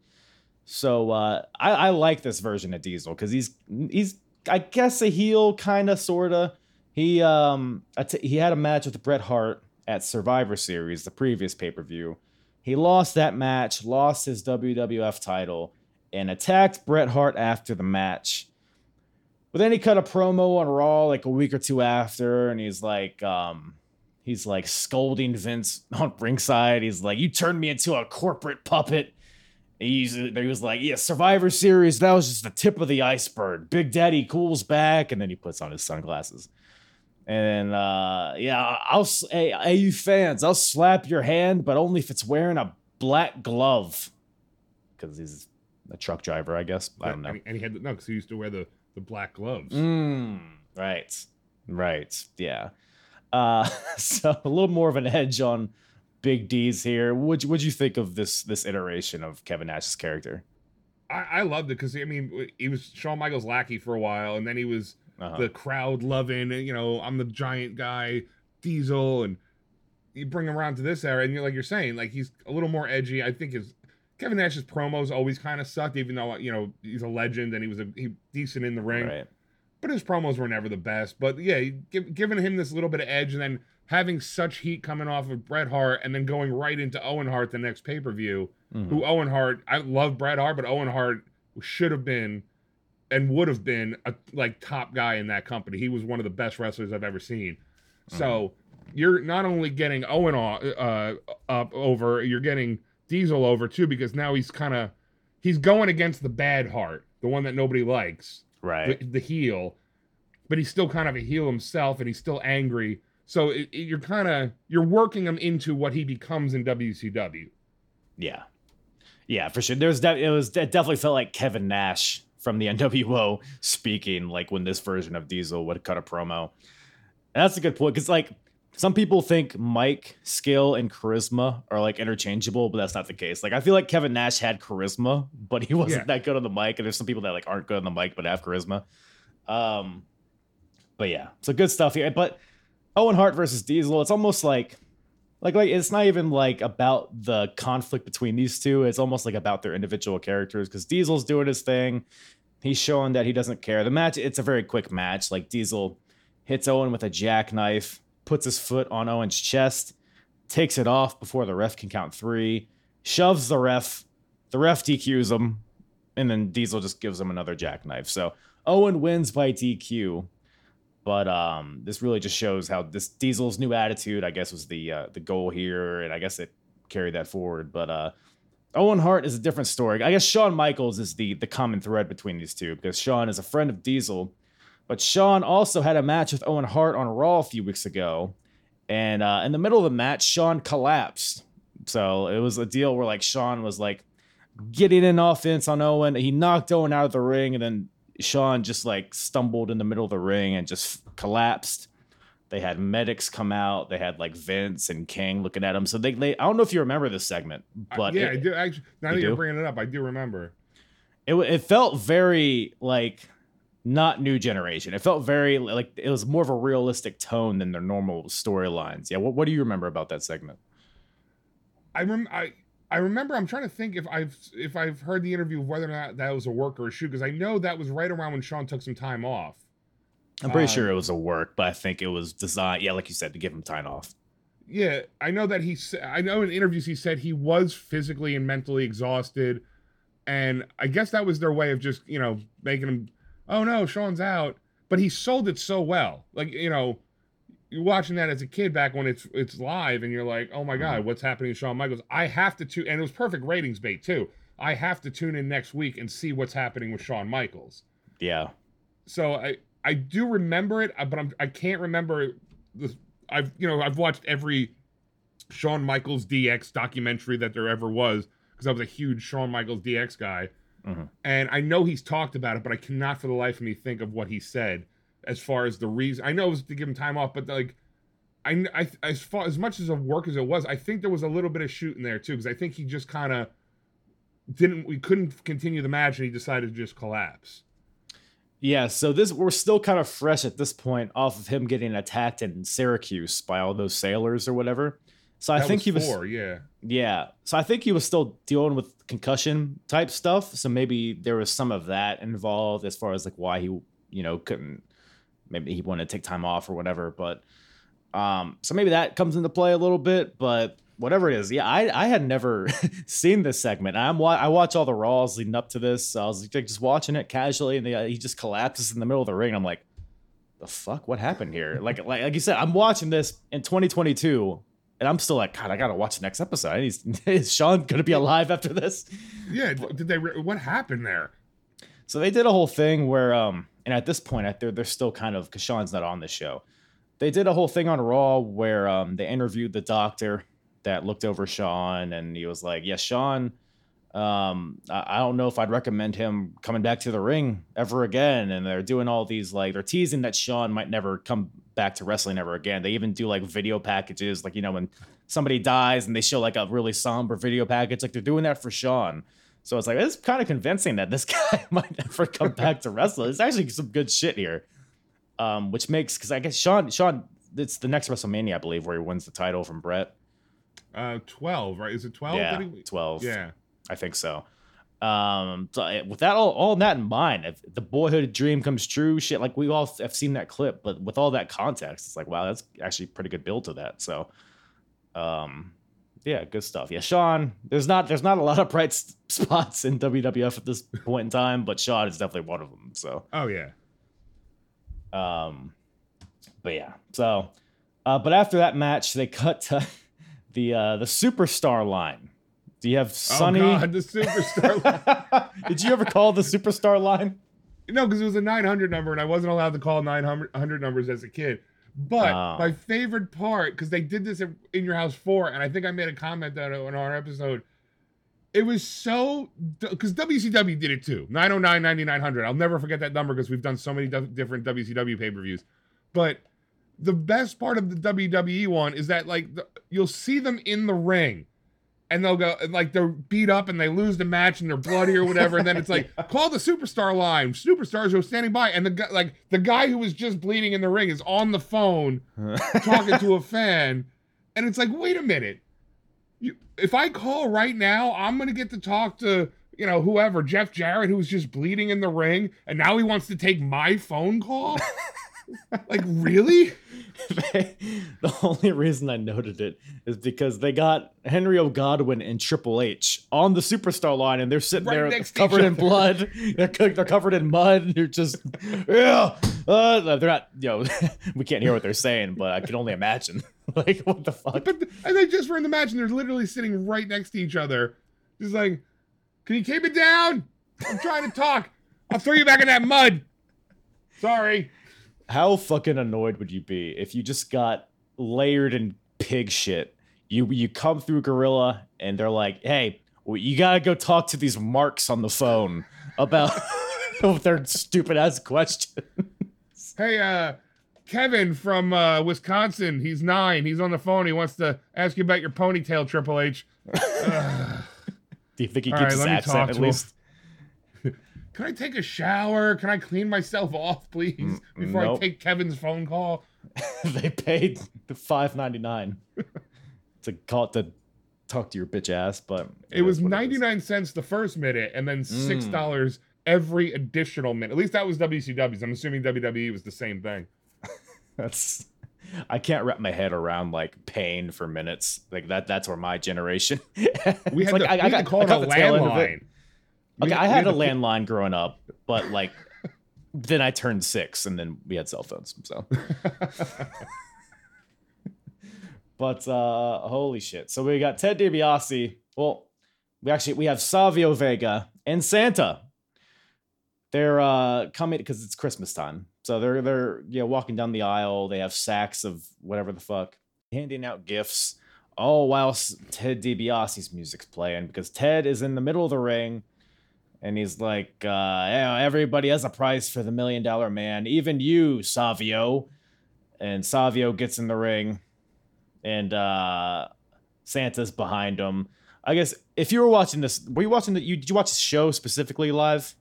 B: So uh, I, I like this version of Diesel because he's he's I guess a heel, kind of, sorta. He um he had a match with Bret Hart at Survivor Series, the previous pay per view. He lost that match, lost his WWF title, and attacked Bret Hart after the match. But then he cut a promo on Raw like a week or two after, and he's like, um, he's like scolding Vince <laughs> on ringside. He's like, "You turned me into a corporate puppet." He's, he was like, "Yeah, Survivor Series, that was just the tip of the iceberg." Big Daddy Cool's back, and then he puts on his sunglasses. And uh, yeah, I'll hey, hey you fans, I'll slap your hand, but only if it's wearing a black glove, because he's a truck driver, I guess. I don't know.
C: And he had no, because he used to wear the the black gloves.
B: Mm, right, right, yeah. Uh, <laughs> so a little more of an edge on Big D's here. What would you think of this this iteration of Kevin Nash's character?
C: I, I loved it because I mean he was Shawn Michaels lackey for a while, and then he was uh-huh. the crowd loving. You know, I'm the giant guy, Diesel, and you bring him around to this era, and you're like you're saying, like he's a little more edgy. I think his Kevin Nash's promos always kind of sucked, even though you know he's a legend and he was a he, decent in the ring. Right. But his promos were never the best. But yeah, give, giving him this little bit of edge, and then having such heat coming off of Bret Hart, and then going right into Owen Hart the next pay per view. Mm-hmm. Who Owen Hart? I love Bret Hart, but Owen Hart should have been and would have been a like top guy in that company. He was one of the best wrestlers I've ever seen. Mm-hmm. So you're not only getting Owen uh, up over, you're getting Diesel over too because now he's kind of he's going against the bad heart, the one that nobody likes,
B: right?
C: The, the heel, but he's still kind of a heel himself, and he's still angry. So it, it, you're kind of you're working him into what he becomes in WCW.
B: Yeah, yeah, for sure. There's de- it was it definitely felt like Kevin Nash from the <laughs> NWO speaking, like when this version of Diesel would cut a promo. And that's a good point because like some people think Mike skill and charisma are like interchangeable, but that's not the case. Like I feel like Kevin Nash had charisma, but he wasn't yeah. that good on the mic. And there's some people that like aren't good on the mic but have charisma. Um, but yeah, so good stuff here. But Owen Hart versus Diesel, it's almost like like like it's not even like about the conflict between these two. It's almost like about their individual characters because Diesel's doing his thing. He's showing that he doesn't care. The match, it's a very quick match. Like Diesel hits Owen with a jackknife puts his foot on Owen's chest, takes it off before the ref can count three, shoves the ref. The ref DQs him, and then Diesel just gives him another jackknife. So Owen wins by DQ. But um, this really just shows how this Diesel's new attitude, I guess, was the uh, the goal here, and I guess it carried that forward. But uh, Owen Hart is a different story. I guess Shawn Michaels is the the common thread between these two because Shawn is a friend of Diesel but Shawn also had a match with Owen Hart on Raw a few weeks ago. And uh, in the middle of the match, Shawn collapsed. So it was a deal where like Shawn was like getting an offense on Owen. He knocked Owen out of the ring, and then Shawn just like stumbled in the middle of the ring and just collapsed. They had medics come out. They had like Vince and King looking at him. So they, they I don't know if you remember this segment, but
C: uh, yeah,
B: it,
C: I do. Actually, now that you are bringing it up, I do remember.
B: It it felt very like not new generation. It felt very like it was more of a realistic tone than their normal storylines. Yeah, what, what do you remember about that segment?
C: I rem- I I remember. I'm trying to think if I've if I've heard the interview of whether or not that was a work or a shoot because I know that was right around when Shawn took some time off.
B: I'm pretty um, sure it was a work, but I think it was designed. Yeah, like you said, to give him time off.
C: Yeah, I know that he. I know in interviews he said he was physically and mentally exhausted, and I guess that was their way of just you know making him oh no, Shawn's out. But he sold it so well. Like, you know, you're watching that as a kid back when it's it's live and you're like, oh my God, mm-hmm. what's happening to Shawn Michaels? I have to tune and it was perfect ratings bait too. I have to tune in next week and see what's happening with Shawn Michaels.
B: Yeah.
C: So I I do remember it, uh, but I'm I can't remember the I've you know I've watched every Shawn Michaels DX documentary that there ever was because I was a huge Shawn Michaels DX guy. Mm-hmm. And I know he's talked about it, but I cannot for the life of me think of what he said as far as the reason. I know it was to give him time off, but like, I, I as far as much as a work as it was, I think there was a little bit of shooting there too, because I think he just kind of didn't. We couldn't continue the match, and he decided to just collapse.
B: Yeah, so this we're still kind of fresh at this point off of him getting attacked in Syracuse by all those sailors or whatever. So I
C: That
B: think he was
C: four, yeah.
B: Yeah. So I think he was still dealing with concussion type stuff. So maybe there was some of that involved as far as like why he, you know, couldn't maybe he wanted to take time off or whatever. But um so maybe that comes into play a little bit, but whatever it is. Yeah, I I had never <laughs> seen this segment. I'm I watch all the raws leading up to this. So I was like just watching it casually and the, he just collapses in the middle of the ring. I'm like the fuck what happened here? Like like like you said, I'm watching this in 2022 and I'm still like, God, I gotta watch the next episode. Need- <laughs> Is Shawn gonna be alive after this?
C: Yeah, did they? Re- what happened there?
B: So they did a whole thing where, um, and at this point, they're they're still kind of because Shawn's not on the show. They did a whole thing on Raw where um, they interviewed the doctor that looked over Shawn, and he was like, "Yeah, Shawn, um, I, I don't know if I'd recommend him coming back to the ring ever again." And they're doing all these like they're teasing that Shawn might never come back to wrestling ever again. They even do like video packages, like you know when somebody dies and they show like a really somber video package, like they're doing that for Shawn. So it's like it's kind of convincing that this <laughs> guy might never come back to wrestle. It's actually some good shit here, um, which makes because I guess Shawn Shawn it's the next WrestleMania I believe where he wins the title from Bret.
C: Uh, twelve, right? Is it twelve?
B: yeah, twelve.
C: Yeah.
B: I think so. Um, so with that all, all that in mind, if the boyhood dream comes true, shit, like we all have seen that clip, but with all that context, it's like, wow, that's actually pretty good build to that. So, um, yeah, good stuff. Yeah, Shawn, there's not there's not a lot of bright spots in WWF at this point in time, but Shawn is definitely one of them. So,
C: Oh yeah.
B: um, but yeah, so, uh, but after that match, they cut to <laughs> the uh the superstar line. Do you have Sunny?
C: Oh God, the superstar. <laughs> line.
B: Did you ever call the superstar line?
C: no, because it was a 900 number, and I wasn't allowed to call 900 numbers as a kid. But
B: Oh.
C: my favorite part, because they did this in in Your House 4, and I think I made a comment on it on our episode. It was so because WCW did it too. 909 9900. I'll never forget that number because we've done so many different WCW pay per views. But the best part of the WWE one is that like the, you'll see them in the ring and they'll go and, like they're beat up and they lose the match and they're bloody or whatever and then it's like <laughs> call the superstar line. Superstars are standing by and the guy like the guy who was just bleeding in the ring is on the phone <laughs> talking to a fan and it's like wait a minute. You, if i call right now i'm gonna get to talk to you know whoever jeff jarrett who's just bleeding in the ring and now he wants to take my phone call? <laughs> Like really <laughs>
B: the only reason I noted it is because they got Henry O. Godwinn and Triple H on the superstar line, and they're sitting
C: Right
B: there covered in blood. They're they're covered in mud. And you're just yeah. Uh, they're not. You <laughs> know, we can't hear what they're saying, but I can only imagine. <laughs> like what the fuck?
C: But and they just were in the match and they're literally sitting right next to each other. Just like, can you keep it down? I'm trying to talk. I'll throw you back in that mud. Sorry.
B: How fucking annoyed would you be if you just got layered in pig shit? You you come through Gorilla and they're like, "Hey, well, you gotta go talk to these marks on the phone about <laughs> their stupid ass questions. <laughs>
C: Hey, uh, Kevin from uh, Wisconsin. He's nine. He's on the phone. He wants to ask you about your ponytail, Triple H. <laughs>
B: Do you think he keeps
C: right,
B: his accent at least?
C: Can I take a shower? Can I clean myself off, please, mm, before I take Kevin's phone call? <laughs>
B: they paid the five ninety nine <laughs> to call to talk to your bitch ass, but
C: It was
B: is.
C: 99 cents the first minute and then $6 mm. every additional minute. At least that was WCW's. I'm assuming WWE was the same thing. <laughs>
B: That's I can't wrap my head around like paying for minutes like that. That's where my generation.
C: We had,
B: like,
C: to, we had to call it a
B: got the tail end of it.
C: landline.
B: Okay, I had a landline growing up, but like then I turned six, and then we had cell phones. So, <laughs> but uh holy shit! So we got Ted DiBiase. Well, we actually we have Savio Vega and Santa. They're uh coming because it's Christmas time, so they're they're you know walking down the aisle. They have sacks of whatever the fuck, handing out gifts. All while Ted DiBiase's music's playing because Ted is in the middle of the ring and he's like, uh, everybody has a price for the million dollar man, even you, Savio. And Savio gets in the ring, and uh, Santa's behind him. I guess if you were watching this, were you watching the? You did you watch the show specifically live?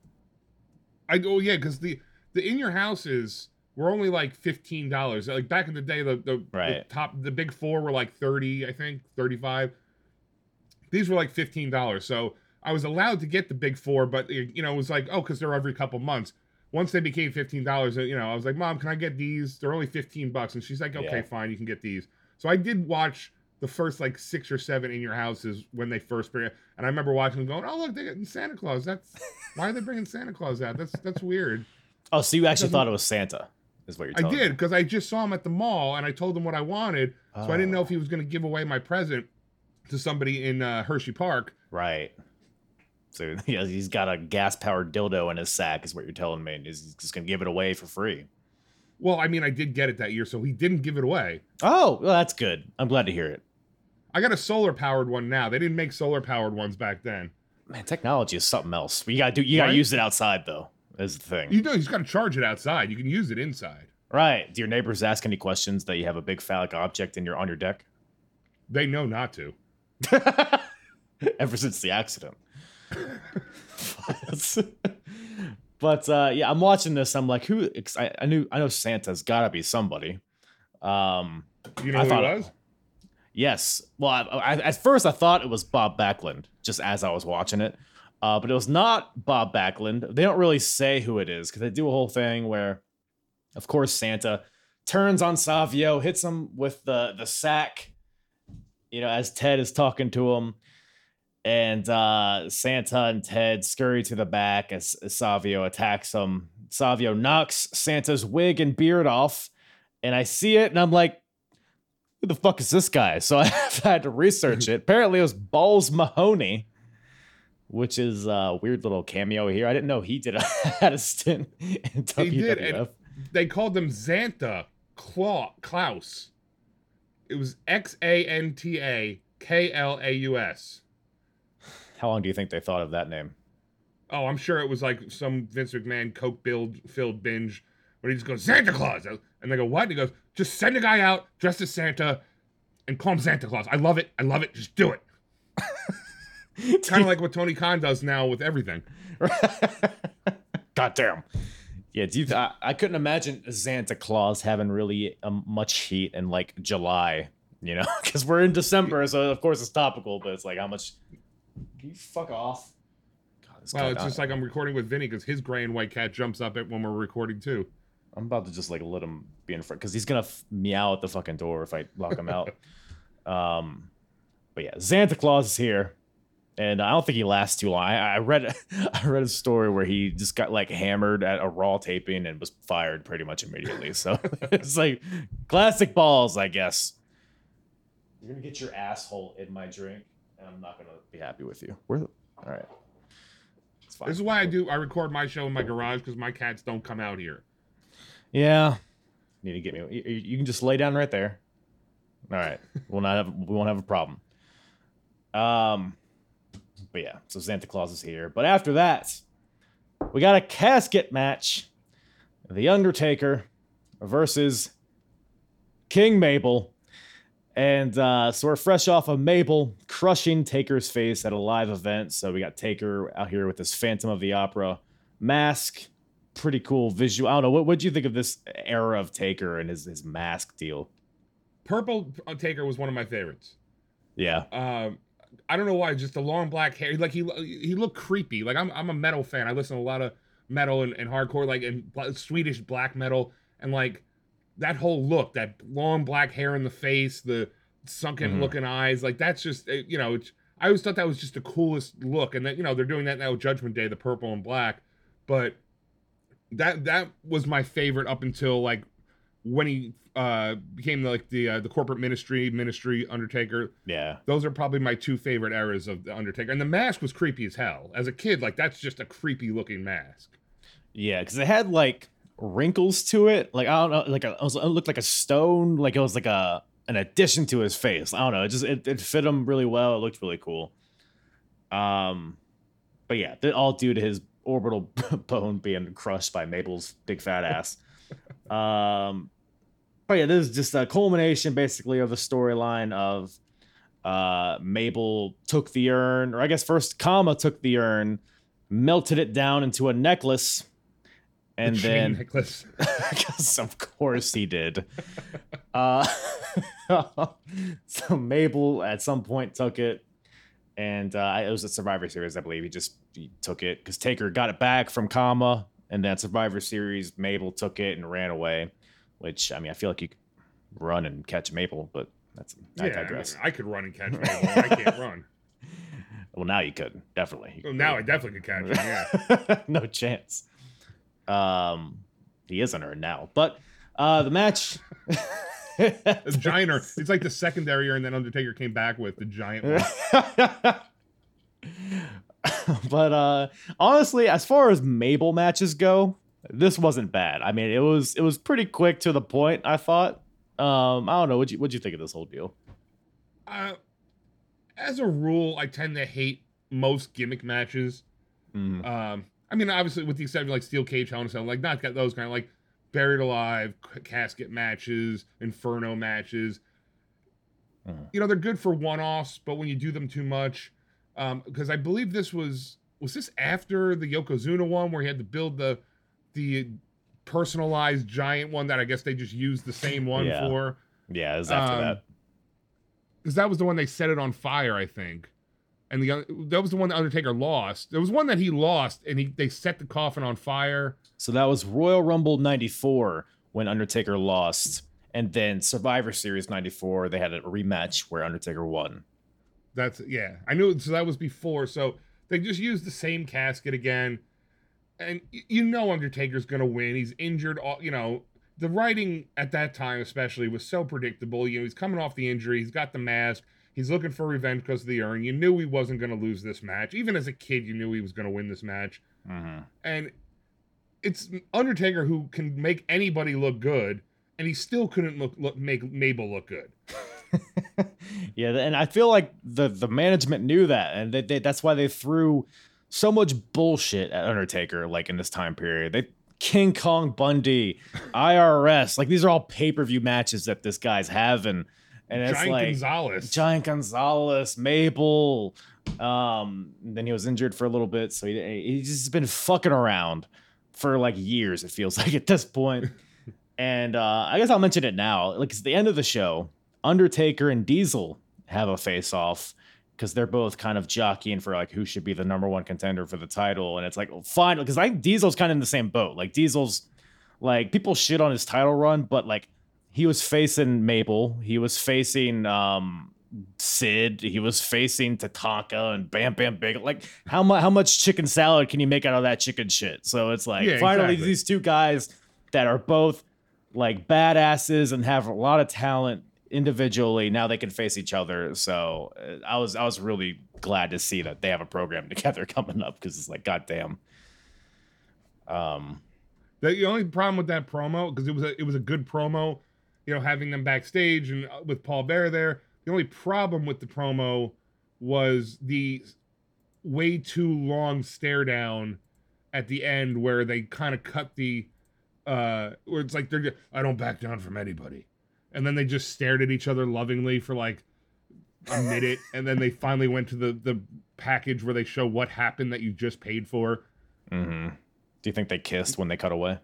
C: I oh yeah, because the the in your houses were only like fifteen dollars. Like back in the day, the, the,
B: Right.
C: the top the big four were like thirty, I think, thirty five. These were like fifteen dollars. So I was allowed to get the big four, but you know, it was like, oh, because they're every couple months. Once they became fifteen dollars, you know, I was like, Mom, can I get these? They're only fifteen bucks, and she's like, Okay,
B: Yeah.
C: fine, you can get these. So I did watch the first like six or seven in your houses when they first bring it, and I remember watching them going, "Oh look, they got Santa Claus. That's why are they bringing Santa Claus out? That's that's weird."
B: Oh, so you actually thought it was Santa? Is what you're
C: I did because I just saw him at the mall and I told him what I wanted, so I didn't know
B: Oh.
C: if he was going to give away my present to somebody in uh, Hershey Park.
B: Right. So <laughs> yeah, he's got a gas powered dildo in his sack, is what you're telling me. and He's just gonna give it away for free.
C: Well, I mean, I did get it that year, so he didn't give it away.
B: Oh, well, that's good. I'm glad to hear it.
C: I got a solar powered one now. They didn't make solar powered ones back then.
B: Man, technology is something else. You gotta do. You gotta
C: Right?
B: use it outside though. Is the thing.
C: You know, he's got to charge it outside. You can use it inside.
B: right? Do your neighbors ask any questions that you have a big phallic object in your on your deck?
C: They know not to. <laughs>
B: Ever since the accident. But uh, yeah, I'm watching this. I'm like, who? I, I knew I know Santa's got to be somebody. Um,
C: You know
B: I
C: who
B: thought-
C: he was?
B: Yes. Well, I, I, at first I thought it was Bob Backlund, just as I was watching it, uh, but it was not Bob Backlund. They don't really say who it is because they do a whole thing where, of course, Santa turns on Savio, hits him with the the sack, you know, as Ted is talking to him, and uh, Santa and Ted scurry to the back as, as Savio attacks them. Savio knocks Santa's wig and beard off, and I see it, and I'm like who the fuck is this guy? <laughs> So I had to research <laughs> it. Apparently, it was Balls Mahoney, which is a weird little cameo here. I didn't know he did a, <laughs> had a stint in WWF.
C: they called him Xanta Claw Klaus. It was X A N T A K L A U S.
B: How long do you think they thought of that name?
C: Oh, I'm sure it was like some Vince McMahon coke build filled binge where he just goes Santa Claus, and they go what? And he goes just send a guy out dressed as Santa and call him Santa Claus. I love it. I love it. Just do it. <laughs> kind of like what Tony Khan does now with everything. <laughs>
B: God damn. Yeah, do you, I, I couldn't imagine Santa Claus having really um, much heat in like July, you know, <laughs> because we're in December, so of course it's topical, but it's like how much. Can you fuck off? God, this
C: Well,
B: guy-
C: it's just like I'm recording with Vinny because his gray and white cat jumps up at when we're recording too.
B: I'm about to just like let him be in front because he's gonna f- meow at the fucking door if I lock him out. <laughs> um, but yeah, Santa Claus is here, and I don't think he lasts too long. I, I read <laughs> I read a story where he just got like hammered at a Raw taping and was fired pretty much immediately. So <laughs> it's like classic balls, I guess. You're gonna get your asshole in my drink, and I'm not gonna be happy with you. Where? the- All right, it's fine.
C: This is why I do. I record my show in my garage because my cats don't come out here.
B: Yeah. Need to get me. You, you can just lay down right there. All right. <laughs> We'll not have. We won't have a problem. Um. But yeah. So Santa Claus is here. But after that, we got a casket match. The Undertaker versus King Mabel. And uh, so we're fresh off of Mabel crushing Taker's face at a live event. So we got Taker out here with this Phantom of the Opera mask pretty cool visual. I don't know. What would you think of this era of Taker and his his mask deal?
C: Purple Taker was one of my favorites.
B: Yeah,
C: Um, I don't know why, just the long black hair. Like he he looked creepy. Like I'm I'm a metal fan. I listen to a lot of metal and, and hardcore, like and Swedish black metal, and like that whole look, that long black hair in the face, the sunken
B: Mhm.
C: looking eyes. Like that's just eh, you know. It's, I always thought that was just the coolest look, and that you know they're doing that now with Judgment Day, the purple and black, but that that was my favorite up until like when he uh became like the uh, the corporate ministry ministry Undertaker
B: yeah,
C: those are probably my two favorite eras of the Undertaker. And the mask was creepy as hell. As a kid, like that's just a creepy looking mask.
B: yeah. Because it had like wrinkles to it. Like I don't know. Like a, it, was, it looked like a stone. Like it was like a an addition to his face. I don't know. It just it, it fit him really well. It looked really cool. Um, but yeah, all due to his orbital <laughs> bone being crushed by Mabel's big fat <laughs> ass. um, but yeah, this is just a culmination basically of the storyline of uh Mabel took the urn, or I guess first Kama took the urn, melted it down into a necklace, And
C: chain
B: then
C: necklace. <laughs>
B: because of course he did. <laughs> Uh, <laughs> so Mabel at some point took it, and uh, it was a Survivor Series, I believe. He just he took it because Taker got it back from Kama, and then Survivor Series, Mabel took it and ran away. Which I mean, I feel like you could run and catch Mabel, but that's I
C: yeah, I, mean. I could run and catch Mabel. I can't run.
B: well, now you could definitely.
C: Well, now I definitely could catch him. Yeah.
B: no chance. Um, he is under it now, but uh, the match.
C: The giant, or it's like the secondary, and then Undertaker came back with the giant one. <laughs>
B: but uh honestly, as far as Mabel matches go, this wasn't bad. I mean, it was it was pretty quick to the point. I thought. Um, I don't know. What you what you think of this whole deal?
C: Uh, as a rule, I tend to hate most gimmick matches.
B: Mm,
C: Um, I mean, obviously, with the exception of like Steel Cage, Hell in a Cell, like not got those kind of like buried alive casket matches, Inferno matches.
B: Mhm.
C: You know, they're good for one-offs, but when you do them too much, because I believe this was was this after the Yokozuna one where he had to build the the personalized giant one that I guess they just used the same one
B: Yeah.
C: for.
B: yeah, it was after
C: Um,
B: that.
C: because that was the one they set it on fire, I think. And the that was the one that Undertaker lost. There was one that he lost, and he they set the coffin on fire.
B: So that was Royal Rumble 94 when Undertaker lost. And then Survivor Series 94, they had a rematch where Undertaker won.
C: That's yeah, I knew. So that was before. So they just used the same casket again, and you know Undertaker's gonna win. He's injured. All you know. The writing at that time, especially, was so predictable. You know, he's coming off the injury. He's got the mask. He's looking for revenge because of the urn. You knew he wasn't going to lose this match. Even as a kid, you knew he was going to win this match.
B: Mm-hmm.
C: and it's Undertaker who can make anybody look good, and he still couldn't look, look make Mabel look good. <laughs>
B: yeah, and I feel like the the management knew that, and they, they, that's why they threw so much bullshit at Undertaker like in this time period. They King Kong Bundy, <laughs> IRS, like these are all pay per view matches that this guy's having, and it's
C: Giant
B: like
C: Gonzalez.
B: Giant Gonzalez, Mabel. Um, then he was injured for a little bit, so he, he's just been fucking around for like years. It feels <laughs> like at this point. <laughs> and uh, I guess I'll mention it now. Like it's the end of the show. Undertaker and Diesel have a face off because they're both kind of jockeying for like who should be the number one contender for the title. And it's like, well, fine, because I think Diesel's kind of in the same boat. Like Diesel's like people shit on his title run, but like he was facing Mabel, he was facing um Sid, he was facing Tatanka and Bam Bam Big. Like how much how much chicken salad can you make out of that chicken shit? So it's like
C: Yeah,
B: finally
C: exactly.
B: these two guys that are both like badasses and have a lot of talent individually now they can face each other so uh, i was i was really glad to see that they have a program <laughs> together coming up because it's like goddamn um
C: The, the only problem with that promo, because it was a, it was a good promo, you know, having them backstage and uh, with Paul Bearer there. The only problem with the promo was the way too long stare down at the end, where they kind of cut the, uh, where it's like they're, just, I don't back down from anybody, and then they just stared at each other lovingly for like a <laughs> minute, and then they finally went to the the package where they show what happened that you just paid for.
B: mhm. do you think they kissed when they cut away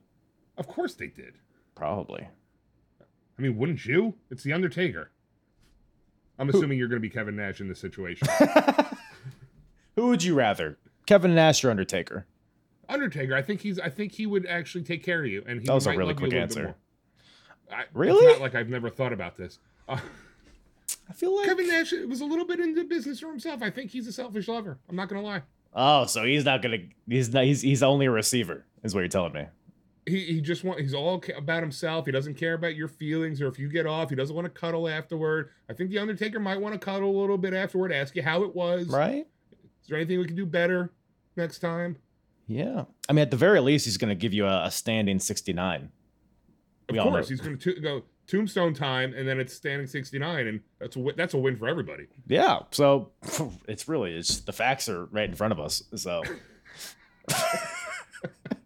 C: Of course they did.
B: probably
C: I mean, wouldn't you? It's the Undertaker. I'm assuming you're going to be Kevin Nash in this situation. <laughs>
B: who would you rather kevin nash or undertaker
C: Undertaker, I think he's. I think he would actually take care of you, and he
B: That was a really quick
C: bit
B: answer.
C: I,
B: Really?
C: It's not like I've never thought about this. Uh,
B: i feel like
C: Kevin Nash was a little bit into business for himself. I think he's a selfish lover. I'm not going to lie.
B: oh so he's not gonna he's not he's, he's only a receiver is what you're telling me
C: He, he just want he's all about himself. He doesn't care about your feelings or if you get off. He doesn't want to cuddle afterward. I think the Undertaker might want to cuddle a little bit afterward, ask you how it was.
B: right
C: Is there anything we can do better next time?
B: yeah i mean at the very least he's gonna give you a, a standing 69
C: Of
B: We all
C: course, he's going to go Tombstone time, and then it's standing 69, and that's a that's a win for everybody.
B: Yeah, so it's really it's the facts are right in front of us. So, <laughs> <laughs>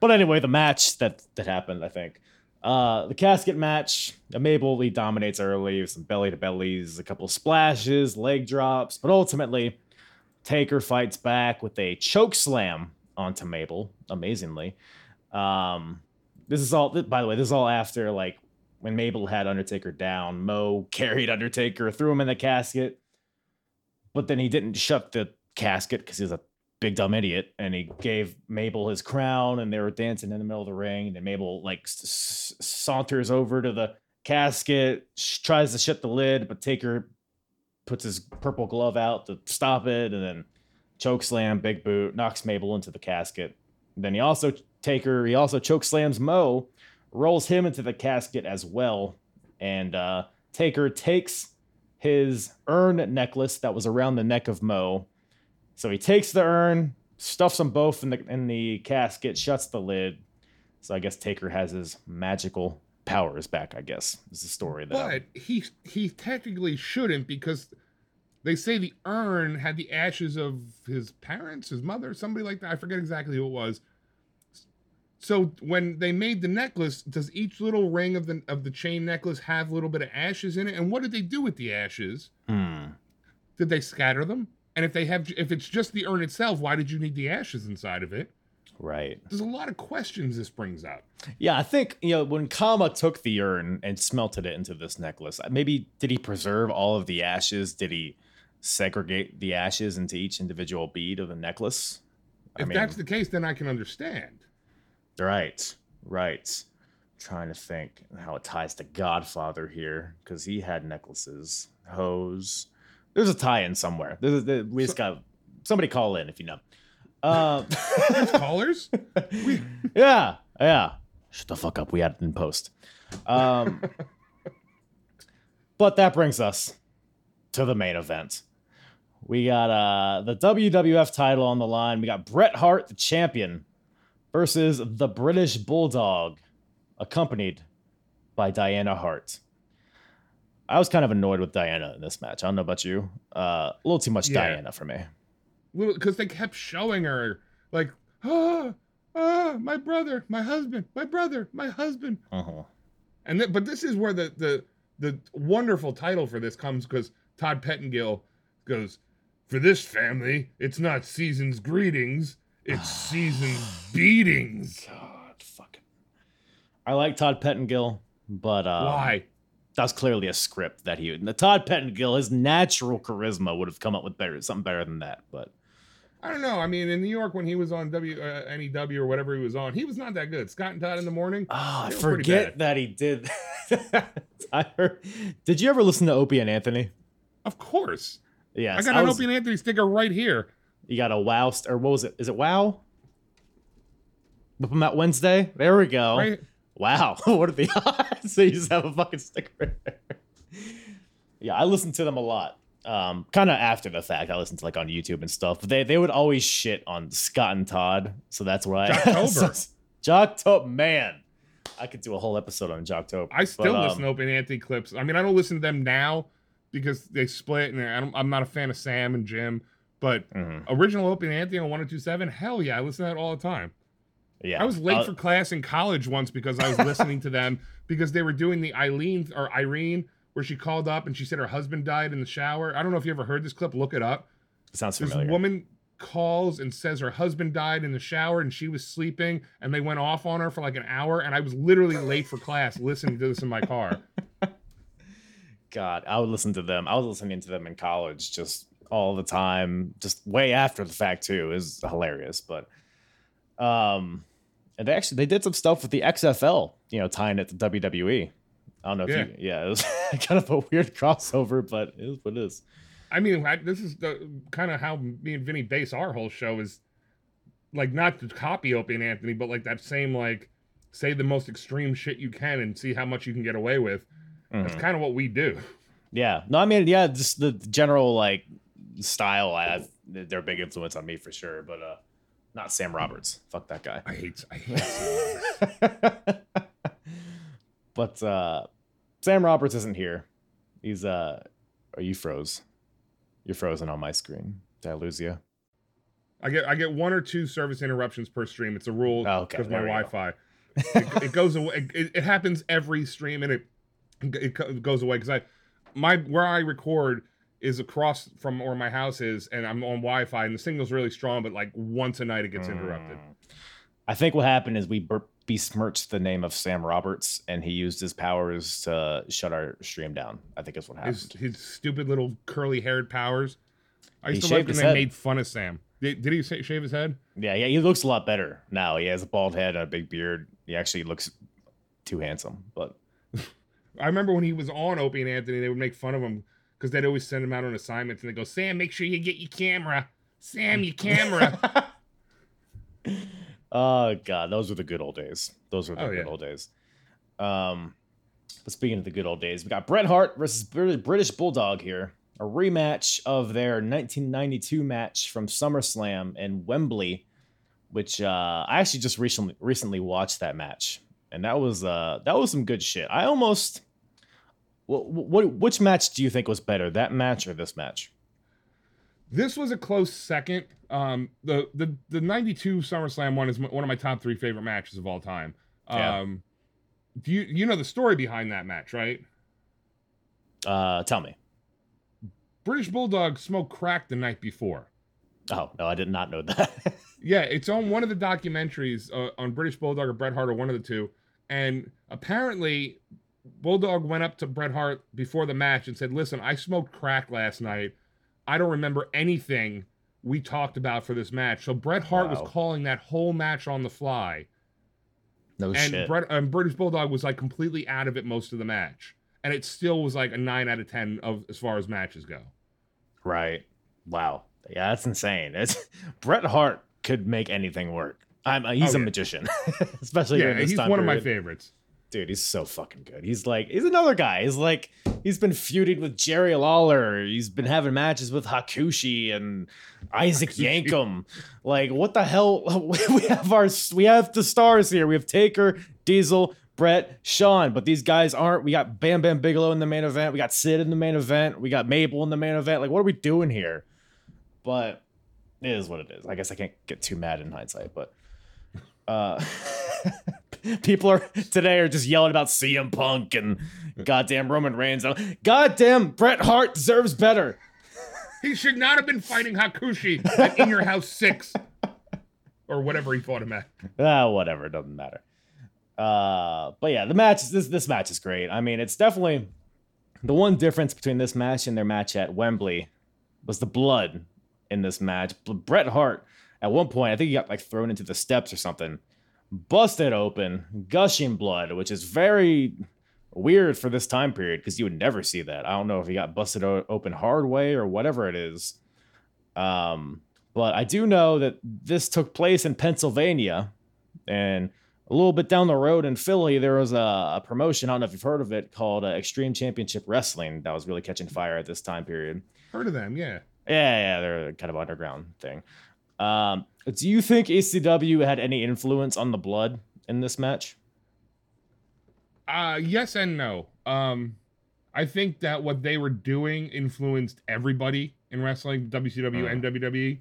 B: but anyway, the match that that happened, I think, uh, the casket match. Mabel Lee dominates early, with some belly to bellies, a couple splashes, leg drops, but ultimately, Taker fights back with a choke slam onto Mabel. Amazingly. Um, this is all. By the way, this is all after like when Mabel had Undertaker down. Mo carried Undertaker, threw him in the casket, but then he didn't shut the casket because he's a big dumb idiot, and he gave Mabel his crown, and they were dancing in the middle of the ring. And then Mabel like s- saunters over to the casket, sh- tries to shut the lid, but Taker puts his purple glove out to stop it, and then choke slam, big boot, knocks Mabel into the casket. Then he also Taker, he also choke slams Mo, rolls him into the casket as well, and uh, Taker takes his urn necklace that was around the neck of Mo. So he takes the urn, stuffs them both in the in the casket, shuts the lid. So I guess Taker has his magical powers back. I guess is the story that. I'm-
C: But he he technically shouldn't because they say the urn had the ashes of his parents, his mother, somebody like that. I forget exactly who it was. So when they made the necklace, does each little ring of the of the chain necklace have a little bit of ashes in it? And what did they do with the ashes?
B: Hmm.
C: Did they scatter them? And if they have, if it's just the urn itself, why did you need the ashes inside of it?
B: Right.
C: There's a lot of questions this brings up.
B: Yeah, I think you know when Kama took the urn and smelted it into this necklace. Uh, maybe did he preserve all of the ashes? Did he segregate the ashes into each individual bead of the necklace? I
C: If
B: mean-
C: that's the case, then I can understand.
B: Right, right. trying to think how it ties to Godfather here because he had necklaces, hose. There's a tie-in somewhere. There's, there, we just got somebody call in if you know. Um, <laughs>
C: Callers? We, <laughs>
B: yeah, yeah. Shut the fuck up. We had it in post. Um, <laughs> but that brings us to the main event. We got uh, the WWF title on the line. We got Bret Hart, the champion, versus the British Bulldog, accompanied by Diana Hart. I was kind of annoyed with Diana in this match. I don't know about you. Uh, a little too much
C: Yeah.
B: Diana for me.
C: because they kept showing her like, ah, ah, my brother, my husband, my brother, my husband,
B: Uh-huh.
C: and th- but this is where the the the wonderful title for this comes because Todd Pettengill goes, for this family, it's not season's greetings, it's <sighs> season's beatings.
B: God, fucking. I like Todd Pettengill, but uh,
C: Why?
B: That's clearly a script that he. The Todd Pettengill, his natural charisma would have come up with better, something better than that. But
C: I don't know. I mean, in New York when he was on W uh, NEW or whatever he was on, he was not that good. Scott and Todd in the morning.
B: oh, I
C: They were pretty
B: forget that he did. <laughs> I heard. Did you ever listen to Opie and Anthony?
C: Of course.
B: Yeah,
C: I got an Opie and Anthony sticker right here.
B: You got a Wow st- or what was it? Is it Wow? 'em out Wednesday. There we go.
C: Right.
B: Wow, <laughs> what are the odds? <laughs> so you just have a fucking sticker. yeah, I listened to them a lot. Um, kind of after the fact, I listened to like on YouTube and stuff. But they they would always shit on Scott and Todd, so that's why.
C: Jocktober. <laughs>
B: Jocktober, man, I could do a whole episode on Jocktober.
C: I still
B: But, um,
C: listen to Opie and Anthony clips. I mean, I don't listen to them now because they split, and I don't, I'm not a fan of Sam and Jim. But
B: mhm,
C: original Opie and Anthony on 1027, hell yeah, I listen to that all the time.
B: Yeah,
C: I was late
B: Uh,
C: for class in college once because I was listening to them <laughs> because they were doing the Eileen or Irene where she called up and she said her husband died in the shower. I don't know if you ever heard this clip. Look it up.
B: It
C: sounds
B: familiar.
C: This woman calls and says her husband died in the shower and she was sleeping and they went off on her for like an hour and I was literally late for class listening to this in my car. <laughs>
B: God, I would listen to them. I was listening to them in college just all the time, just way after the fact too. It was hilarious, but um, and they actually they did some stuff with the XFL, you know, tying it to WWE. I don't know if
C: Yeah.
B: you, yeah, it was <laughs> kind of a weird crossover, but it is what it is.
C: I mean, I, this is the kind of how me and Vinny base our whole show is like not to copy Opie and Anthony, but like that same like say the most extreme shit you can and see how much you can get away with. That's
B: Mhm.
C: kind of what we do.
B: Yeah, no, I mean, yeah, just the general like style. I they're a big influence on me for sure, but uh, not Sam Roberts. Fuck that guy.
C: I hate. I hate. <laughs>
B: but uh Sam Roberts isn't here. He's uh are you froze? You're frozen on my screen. Did I lose you?
C: I get I get one or two service interruptions per stream. It's a rule
B: Oh, okay,
C: because my
B: we go.
C: Wi-Fi. <laughs> it, it goes away. It, it happens every stream, and it it, it goes away because I my where I record is across from where my house is, and I'm on Wi-Fi, and the signal's really strong, but like once a night it gets interrupted.
B: Mm. I think what happened is we besmirched the name of Sam Roberts, and he used his powers to shut our stream down. I think is what happened.
C: His his stupid little curly haired powers. I used
B: He
C: to like
B: shaved
C: when they
B: head.
C: made fun of Sam. Did, did he shave his head?
B: Yeah, yeah, he looks a lot better now. He has a bald head and a big beard. He actually looks too handsome. But <laughs>
C: I remember when he was on Opie and Anthony, they would make fun of him because they'd always send him out on assignments and they go, Sam, make sure you get your camera. Sam, your <laughs> camera.
B: oh god, those were the good old days. Those were the
C: Oh,
B: good
C: yeah.
B: old days. Um, but speaking of the good old days, we got Bret Hart versus British Bulldog here, a rematch of their 1992 match from SummerSlam in Wembley, which uh, I actually just recently recently watched that match, and that was uh that was some good shit. I almost. What, what which match do you think was better, that match or this match?
C: this was a close second. Um, the the the '92 SummerSlam one is one of my top three favorite matches of all time.
B: Yeah.
C: Um, do you you know the story behind that match, right?
B: Uh, tell me.
C: British Bulldog smoked crack the night before.
B: Oh no, I did not know that. <laughs>
C: Yeah, it's on one of the documentaries uh, on British Bulldog or Bret Hart or one of the two. And apparently, Bulldog went up to Bret Hart before the match and said, Listen, I smoked crack last night. I don't remember anything we talked about for this match. So Bret Hart
B: Wow.
C: was calling that whole match on the fly.
B: no
C: and
B: shit.
C: Bret, and British Bulldog was like completely out of it most of the match. And it still was like a 9 out of 10 of as far as matches go.
B: Right. Wow. Yeah, that's insane. It's <laughs> Bret Hart could make anything work. I'm uh, he's
C: Oh,
B: a
C: yeah.
B: magician, <laughs> especially
C: yeah,
B: during this
C: he's
B: time
C: one of my favorites.
B: Dude, he's so fucking good. He's like he's another guy. He's like he's been feuded with Jerry Lawler. He's been having matches with Hakushi and Isaac
C: Hakushi.
B: Yankem. Like what the hell? <laughs> We have our we have the stars here. We have Taker, Diesel, Bret, Shawn, but these guys aren't. We got Bam Bam Bigelow in the main event. We got Sid in the main event. We got Mabel in the main event. Like what are we doing here? But it is what it is. I guess I can't get too mad in hindsight, but uh <laughs> <laughs> people are today are just yelling about CM Punk and goddamn Roman Reigns. Goddamn Bret Hart deserves better. <laughs>
C: He should not have been fighting Hakushi at In Your House 6. Or whatever he fought him at.
B: Ah, whatever, it doesn't matter. Uh, but yeah, the match this this match is great. I mean, it's definitely the one difference between this match and their match at Wembley was the blood in this match. Bret Hart at one point, I think he got like thrown into the steps or something, busted open, gushing blood, which is very weird for this time period because you would never see that. I don't know if he got busted o- open hard way or whatever it is. Um, but I do know that this took place in Pennsylvania, and a little bit down the road in Philly, there was a, a promotion. I don't know if you've heard of it called uh, Extreme Championship Wrestling that was really catching fire at this time period.
C: Heard of them, yeah.
B: Yeah, yeah, they're kind of underground thing. Um, do you think ECW had any influence on the blood in this match?
C: Uh yes and no. Um I think that what they were doing influenced everybody in wrestling, WCW and WWE.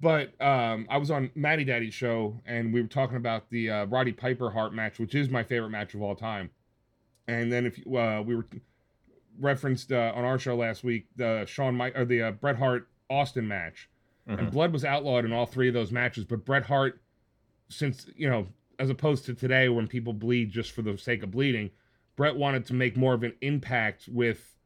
C: But um I was on Matty Daddy's show and we were talking about the uh, Roddy Piper Hart match, which is my favorite match of all time. And then if you, uh, we were referenced uh, on our show last week the Shawn Mike or the uh, Bret Hart Austin match. And blood was outlawed in all three of those matches. But Bret Hart, since you know, as opposed to today when people bleed just for the sake of bleeding, Bret wanted to make more of an impact with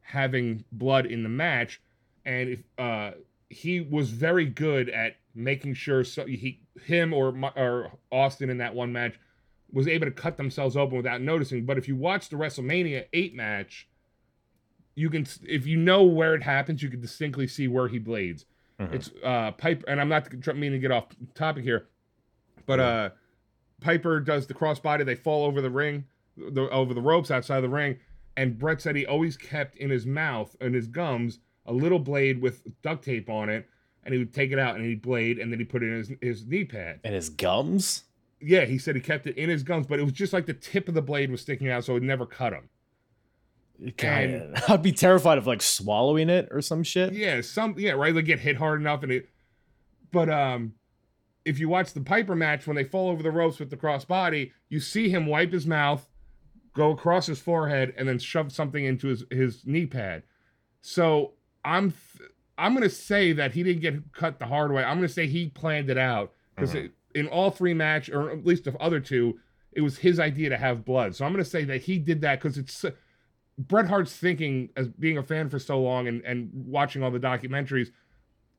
C: having blood in the match, and if uh, he was very good at making sure so he him or or Austin in that one match was able to cut themselves open without noticing. But if you watch the WrestleMania eight match. You can, if you know where it happens, you can distinctly see where he bleeds. It's uh Piper, and I'm not meaning to get off topic here, but uh Piper does the crossbody. They fall over the ring, the, over the ropes outside the ring, and Bret said he always kept in his mouth and his gums a little blade with duct tape on it, and he would take it out and he'd blade, and then he put it in his his knee pad.
B: And his gums?
C: Yeah, he said he kept it in his gums, but it was just like the tip of the blade was sticking out, so it never cut him.
B: God, <laughs> I'd be terrified of like swallowing it or some shit.
C: Yeah, some yeah, right. Like get hit hard enough, and it. But um, if you watch the Piper match when they fall over the ropes with the crossbody, you see him wipe his mouth, go across his forehead, and then shove something into his his knee pad. So I'm th- I'm gonna say that he didn't get cut the hard way. I'm gonna say he planned it out because in all three match, or at least the other two, it was his idea to have blood. So I'm going to say that he did that because it's Bret Hart's thinking as being a fan for so long and and watching all the documentaries.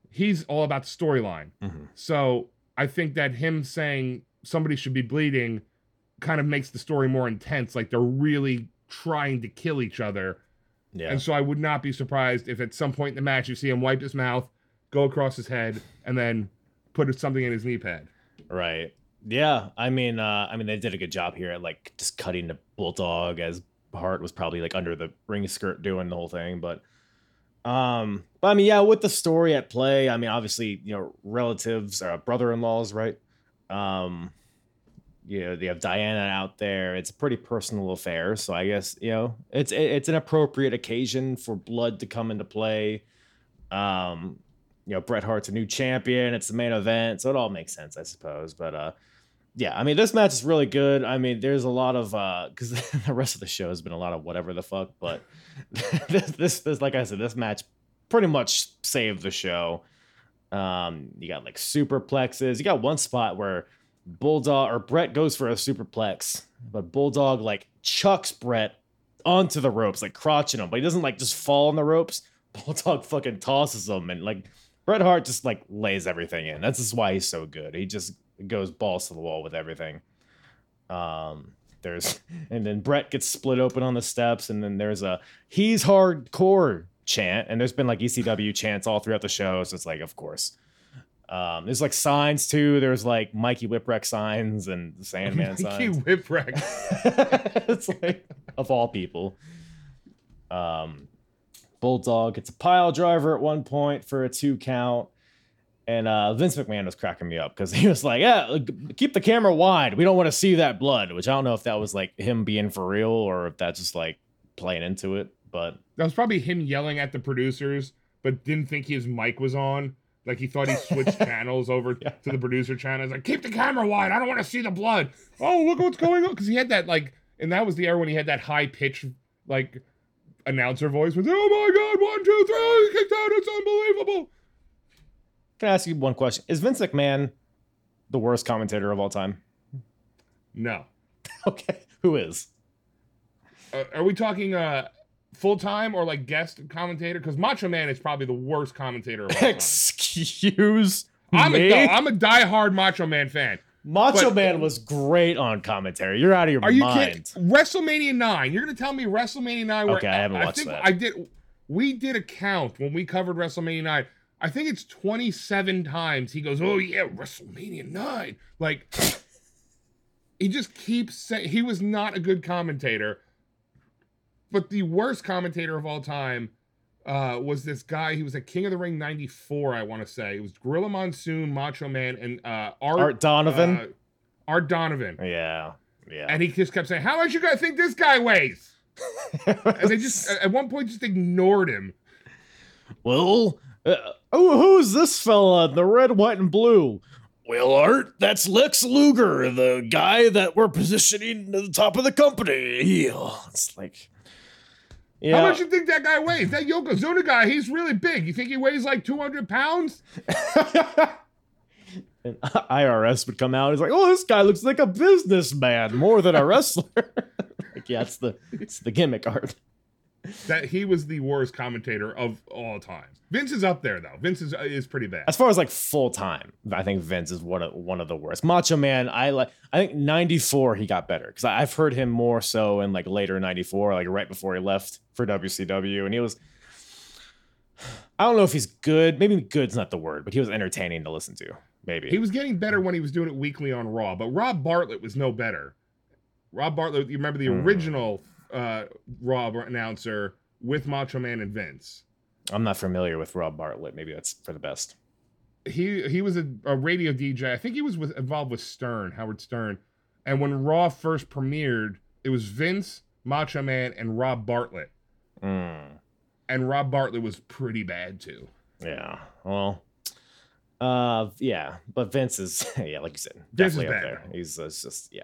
C: He's all about the storyline.
B: Mhm.
C: So I think that him saying somebody should be bleeding kind of makes the story more intense. Like they're really trying to kill each other.
B: Yeah.
C: And so I would not be surprised if at some point in the match you see him wipe his mouth, go across his head, and then put something in his knee pad.
B: Right. Yeah. I mean, uh, I mean, they did a good job here at like just cutting the bulldog as Hart was probably like under the ring skirt doing the whole thing, but um, but I mean, yeah, with the story at play, I mean, obviously, you know, relatives or brother-in-laws, right? Um, you know, they have Diana out there. It's a pretty personal affair, so I guess you know it's it- it's an appropriate occasion for blood to come into play. Um, you know, Bret Hart's a new champion. It's the main event, so it all makes sense, I suppose. But uh, yeah, I mean, this match is really good. I mean, there's a lot of uh, because <laughs> the rest of the show has been a lot of whatever the fuck, but <laughs> this, this, this, like I said, this match pretty much saved the show. Um, you got like superplexes. You got one spot where Bulldog or Bret goes for a superplex, but Bulldog like chucks Bret onto the ropes, like crotching him, but he doesn't like just fall on the ropes. <laughs> Bulldog fucking tosses him, and like Bret Hart just like lays everything in. That's just why he's so good. He just goes balls to the wall with everything. Um, there's <laughs> and then Bret gets split open on the steps, and then there's a he's hardcore chant, and there's been like ECW chants all throughout the show. So it's like, of course. Um, there's like signs too. There's like Mikey Whipwreck signs and Sandman <laughs>
C: Mikey
B: signs.
C: Whipwreck. <laughs>
B: it's like of all people. Um, Bulldog gets a pile driver at one point for a two count. And uh, Vince McMahon was cracking me up because he was like, "Yeah, keep the camera wide. We don't want to see that blood." Which I don't know if that was like him being for real or if that's just like playing into it. But
C: That was probably him yelling at the producers, but didn't think his mic was on. Like he thought he switched <laughs> channels over to the producer channel. He's like, keep the camera wide. I don't want to see the blood. Oh, look what's going on. Because he had that like, and that was the era when he had that high pitch like announcer voice with, oh my god, one, two, three, kicked out. It's unbelievable.
B: Can I ask you one question? Is Vince McMahon the worst commentator of all time?
C: No. <laughs>
B: Okay, who is?
C: Uh, are we talking uh full time or like guest commentator? Because Macho Man is probably the worst commentator of all <laughs> time.
B: Excuse
C: I'm
B: me.
C: a I'm a diehard Macho Man fan.
B: Macho
C: But-
B: Man was great on commentary. You're out of your
C: Are you
B: mind.
C: kidding? WrestleMania nine. You're gonna tell me WrestleMania nine?
B: Okay, I haven't watched
C: think
B: that.
C: I did. We did a count when we covered WrestleMania nine. I think it's 27 times he goes, "Oh yeah, WrestleMania nine. Like he just keeps saying he was not a good commentator. But the worst commentator of all time uh, was this guy. He was a King of the Ring '94, I want to say. It was Gorilla Monsoon, Macho Man, and uh, Art,
B: Art Donovan.
C: uh, Art Donovan.
B: yeah, yeah.
C: And he just kept saying, "How much you guys think this guy weighs?" <laughs> And they just at one point just ignored him.
B: well, uh, oh, who's this fella? in The red, white, and blue. Well, Art, that's Lex Luger, the guy that we're positioning to the top of the company. Yeah, it's like, yeah.
C: How much you think that guy weighs? That Yokozuna guy, he's really big. You think he weighs like 200 pounds? <laughs>
B: and IRS would come out. He's like, "Oh, this guy looks like a businessman more than a wrestler." <laughs> like, yeah, it's the it's the gimmick art.
C: That he was the worst commentator of all time. Vince is up there though. Vince is is pretty bad.
B: As far as like full time, I think Vince is one of one of the worst. Macho Man, I like. I think '94 he got better because I've heard him more so in like later '94, like right before he left for WCW, and he was. I don't know if he's good. Maybe good's not the word, but he was entertaining to listen to. Maybe
C: He was getting better when he was doing it weekly on Raw, but Rob Bartlett was no better. Rob Bartlett, you remember the
B: Hmm.
C: original uh, Raw announcer with Macho Man and Vince.
B: I'm not familiar with Rob Bartlett. Maybe that's for the best.
C: he he was a, a radio DJ. I think he was with, involved with Stern, Howard Stern. And when Raw first premiered, it was Vince, Macho Man, and Rob Bartlett.
B: Mm.
C: And Rob Bartlett was pretty bad too.
B: Yeah. Well. Uh. Yeah. But Vince is. <laughs> Yeah. Like you said. Definitely up
C: bad
B: there. He's uh, just. Yeah.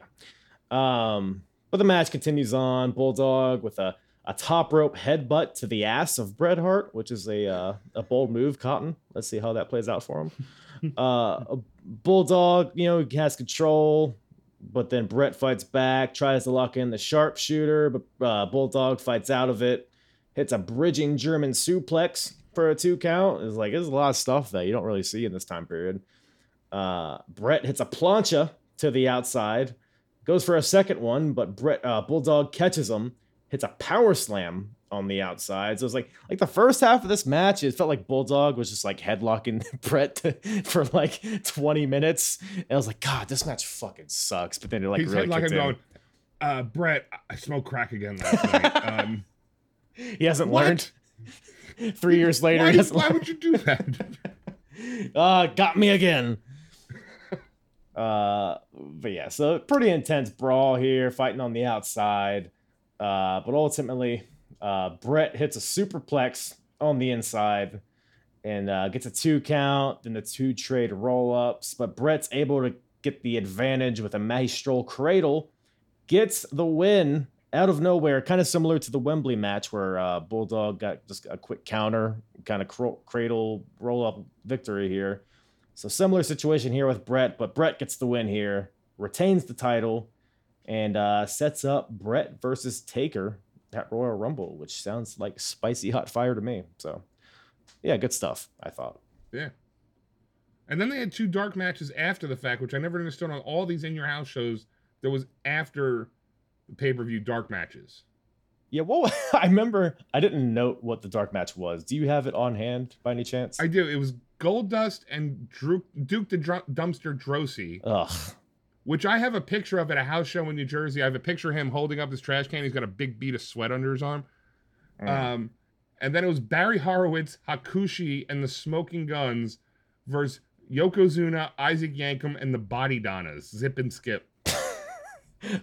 B: Um. But the match continues on. Bulldog with a a top rope headbutt to the ass of Bret Hart, which is a uh, a bold move. Cotton. Let's see how that plays out for him. <laughs> uh, Bulldog, you know, has control, but then Bret fights back, tries to lock in the sharpshooter, but uh, Bulldog fights out of it, hits a bridging German suplex for a two count. It's like, there's a lot of stuff that you don't really see in this time period. Uh, Bret hits a plancha to the outside, goes for a second one, but Bret uh, Bulldog catches him, hits a power slam on the outside. So it's like like the first half of this match, it felt like Bulldog was just like headlocking <laughs> Bret <laughs> for like 20 minutes. And I was like, God, this match fucking sucks. But then it like
C: He's
B: really
C: like
B: kicked
C: I'm
B: in.
C: going, uh, Bret, I smoked crack again last night. <laughs> Um,
B: He hasn't
C: What?
B: learned. Three years later,
C: why, why would you do that?
B: uh, got me again. Uh, but yeah, so pretty intense brawl here, fighting on the outside. Uh, but ultimately, uh, Bret hits a superplex on the inside and uh, gets a two count, then the two trade roll ups. But Bret's able to get the advantage with a maestro cradle, gets the win out of nowhere, kind of similar to the Wembley match where uh, Bulldog got just a quick counter, kind of cr- cradle roll up victory here. So similar situation here with Bret, but Bret gets the win here, retains the title, and uh, sets up Bret versus Taker at Royal Rumble, which sounds like spicy hot fire to me. So yeah, good stuff. I thought.
C: Yeah. And then they had two dark matches after the fact, which I never understood on all these in your house shows. There was after the pay per view dark matches.
B: Yeah, well, <laughs> I remember I didn't note what the dark match was. Do you have it on hand by any chance?
C: I do. It was Goldust and Drew, Duke the Dr- Dumpster Droese,
B: Ugh.
C: which I have a picture of at a house show in New Jersey. I have a picture of him holding up his trash can. He's got a big bead of sweat under his arm.
B: Mm.
C: Um, and then it was Barry Horowitz, Hakushi, and the Smoking Guns versus Yokozuna, Isaac Yankem, and the Bodydonnas. Zip and skip. <laughs>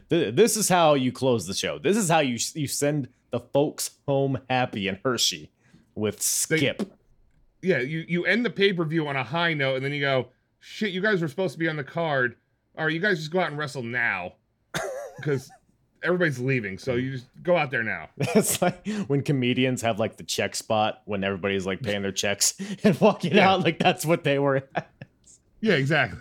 B: This is how you close the show. This is how you you send the folks home happy in Hershey with Skip.
C: Yeah, you, you end the pay per view on a high note, and then you go, shit, you guys were supposed to be on the card. All right, you guys just go out and wrestle now. <laughs> Because everybody's leaving. So you just go out there now. <laughs>
B: It's like when comedians have like the check spot when everybody's like paying their checks <laughs> and walking
C: Yeah.
B: out. Like that's what they were. At.
C: Yeah, exactly.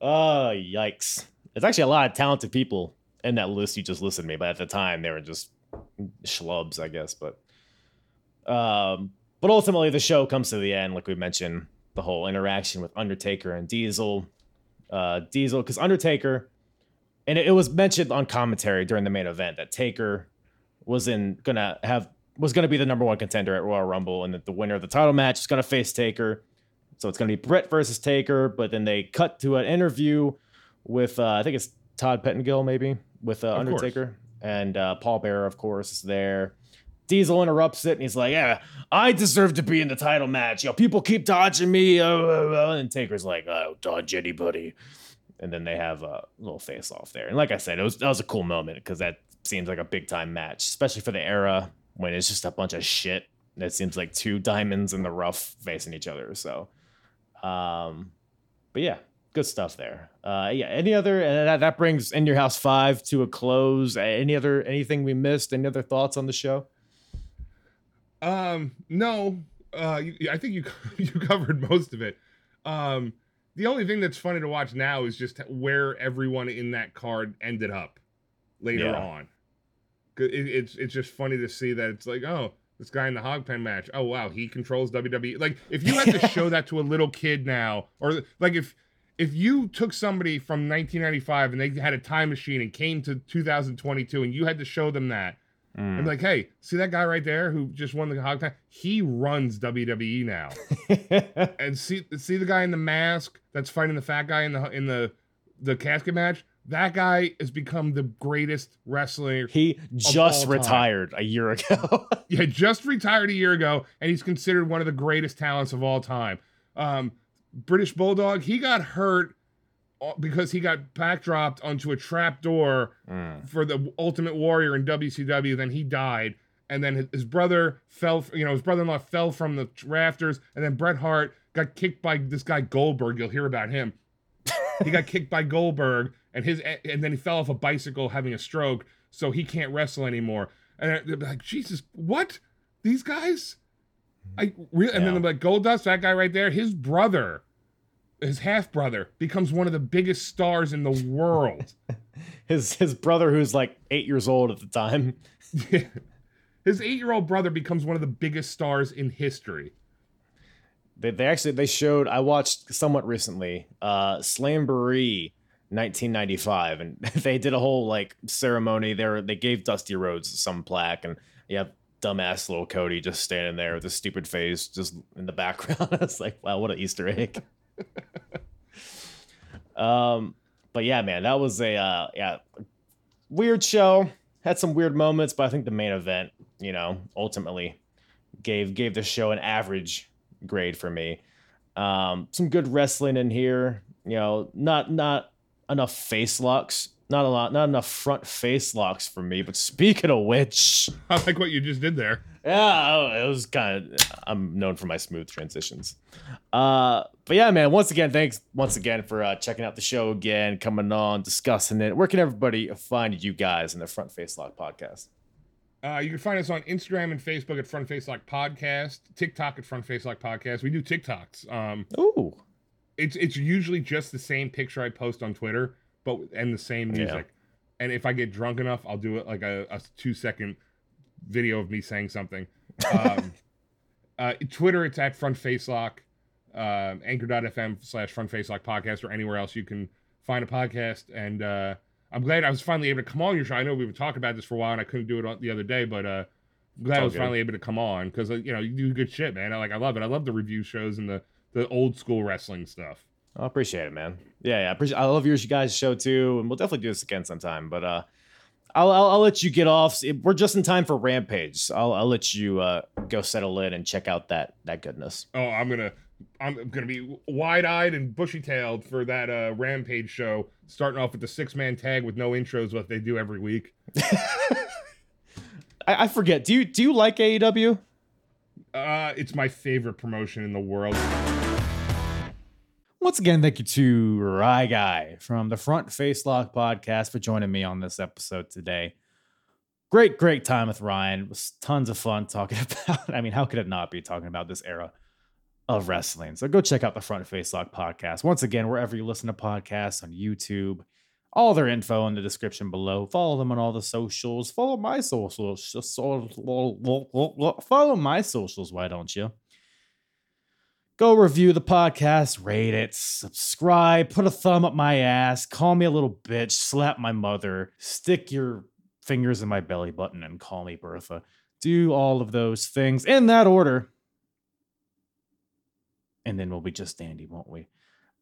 B: Oh yikes! It's actually a lot of talented people in that list you just listed me, but at the time they were just schlubs, I guess. But um, but ultimately the show comes to the end, like we mentioned, the whole interaction with Undertaker and Diesel. Uh, Diesel, because Undertaker, and it, it was mentioned on commentary during the main event that Taker was in gonna have was gonna be the number one contender at Royal Rumble, and that the winner of the title match is gonna face Taker. So it's gonna be Bret versus Taker, but then they cut to an interview with uh, I think it's Todd Pettengill maybe with uh,
C: Of course.
B: Undertaker and uh, Paul Bearer of course is there. Diesel interrupts it and he's like, "Yeah, I deserve to be in the title match. Yo, people keep dodging me." Oh, oh, oh," and Taker's like, "I don't dodge anybody." And then they have a little face off there. And like I said, it was that was a cool moment because that seems like a big time match, especially for the era when it's just a bunch of shit. That seems like two diamonds in the rough facing each other. So, um, but yeah, good stuff there. Uh, yeah. Any other? And that, that brings in your house five to a close. Uh, Any other? Anything we missed? Any other thoughts on the show?
C: Um, no, uh, you, I think you <laughs> you covered most of it. Um, the only thing that's funny to watch now is just where everyone in that card ended up later
B: Yeah.
C: on. It, it's it's just funny to see that it's like, oh, this guy in the hog pen match. Oh wow, he controls WWE. Like if you had to show that to a little kid now, or like if if you took somebody from 1995 and they had a time machine and came to 2022 and you had to show them that
B: Mm.
C: and like, hey, see that guy right there who just won the hog time? He runs WWE now. <laughs> and see see the guy in the mask that's fighting the fat guy in the in the the casket match. That guy has become the greatest wrestler.
B: he just
C: all time.
B: retired a year ago. <laughs>
C: yeah, just retired a year ago, and he's considered one of the greatest talents of all time. Um, British Bulldog, he got hurt because he got backdropped onto a trap door
B: Mm.
C: for the Ultimate Warrior in WCW. Then he died, and then his, brother fell. You know, his brother-in-law fell from the rafters, and then Bret Hart got kicked by this guy Goldberg. You'll hear about him. he got kicked by Goldberg, and his and then he fell off a bicycle having a stroke, so he can't wrestle anymore. And they're like, Jesus, what? These guys? I really, and then
B: Yeah.
C: they're like, Goldust, that guy right there, his brother his half brother becomes one of the biggest stars in the world. <laughs>
D: His his brother, who's like eight years old at the time. <laughs>
C: his eight year old brother becomes one of the biggest stars in history.
D: They, they actually they showed I watched somewhat recently, uh Slamboree 1995, and <laughs> they did a whole like ceremony there. They gave Dusty Rhodes some plaque, and you have dumbass little Cody just standing there with a stupid face just in the background. it's like, wow, what an Easter egg. <laughs> um, but yeah, man, that was a uh, yeah weird show. Had some weird moments, but I think the main event, you know, ultimately gave gave the show an average grade for me. Um, some good wrestling in here. You know, not not enough face locks. Not a lot, not enough front face locks for me. But <laughs> speaking of which,
C: I like what you just did there.
D: Yeah, oh, it was kind of. I'm known for my smooth transitions. Uh, but yeah, man. Once again, thanks once again for uh, checking out the show again, coming on, discussing it. Where can everybody find you guys in the Front Facelock podcast?
C: Uh, you can find us on Instagram and Facebook at Front Facelock Podcast, TikTok at Front Facelock Podcast. We do TikToks. Um,
D: Ooh,
C: it's it's usually just the same picture I post on Twitter, but and the same
D: Yeah.
C: music. And if I get drunk enough, I'll do it like a, a two second video of me saying something. Um, <laughs> uh, Twitter, it's at Front Facelock, um, anchor.fm slash Front Facelock Podcast, or anywhere else you can find a podcast. And uh, I'm glad I was finally able to come on your show. I know we've been talking about this for a while, and I couldn't do it the other day, but uh, I'm glad I was
D: good.
C: finally able to come on because you know you do good shit, man. I like I love it. I love the review shows and the the old school wrestling stuff.
D: I appreciate it, man. Yeah, yeah. I appreciate. I love your guys' show too, and we'll definitely do this again sometime. But uh, I'll I'll, I'll let you get off. We're just in time for Rampage. I'll I'll let you uh go settle in and check out that that goodness.
C: Oh, I'm gonna I'm gonna be wide eyed and bushy tailed for that uh, Rampage show, starting off with the six man tag with no intros, what they do every week. <laughs>
D: I, I forget. Do you do you like AEW?
C: Uh, it's my favorite promotion in the world.
B: Once again, thank you to Rye Guy from the Front Facelock podcast for joining me on this episode today. Great, great time with Ryan. It was tons of fun talking <laughs> about. I mean, how could it not be talking about this era of wrestling? So go check out the Front Facelock podcast. Once again, wherever you listen to podcasts on YouTube, all their info in the description below. Follow them on all the socials. Follow my socials. Follow my socials. Why don't you? Go review the podcast, rate it, subscribe, put a thumb up my ass, call me a little bitch, slap my mother, stick your fingers in my belly button and call me Bertha. Do all of those things in that order. And then we'll be just dandy, won't we?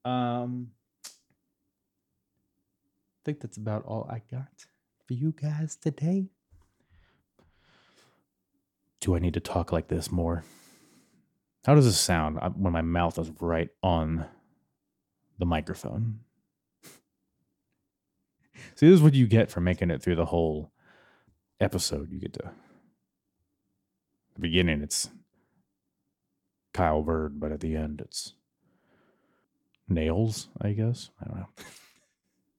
B: Um I think that's about all I got for you guys today. Do I need to talk like this more? How does this sound uh, when my mouth is right on the microphone? <laughs> See, this is what you get for making it through the whole episode. You get to the beginning, it's Kyle Bird, but at the end, it's nails. I guess I don't know. <laughs>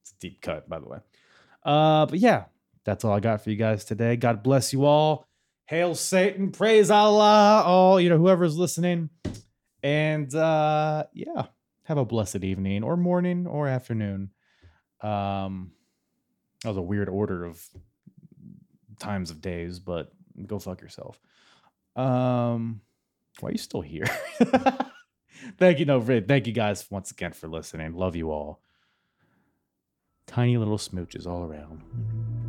B: it's a deep cut, by the way. Uh, but yeah, that's all I got for you guys today. God bless you all. Hail Satan, praise Allah, all you know, whoever's listening. And uh yeah, have a blessed evening or morning or afternoon. Um that was a weird order of times of days, but go fuck yourself. Um why are you still here? <laughs> thank you, no, thank you guys once again for listening. Love you all. Tiny little smooches all around.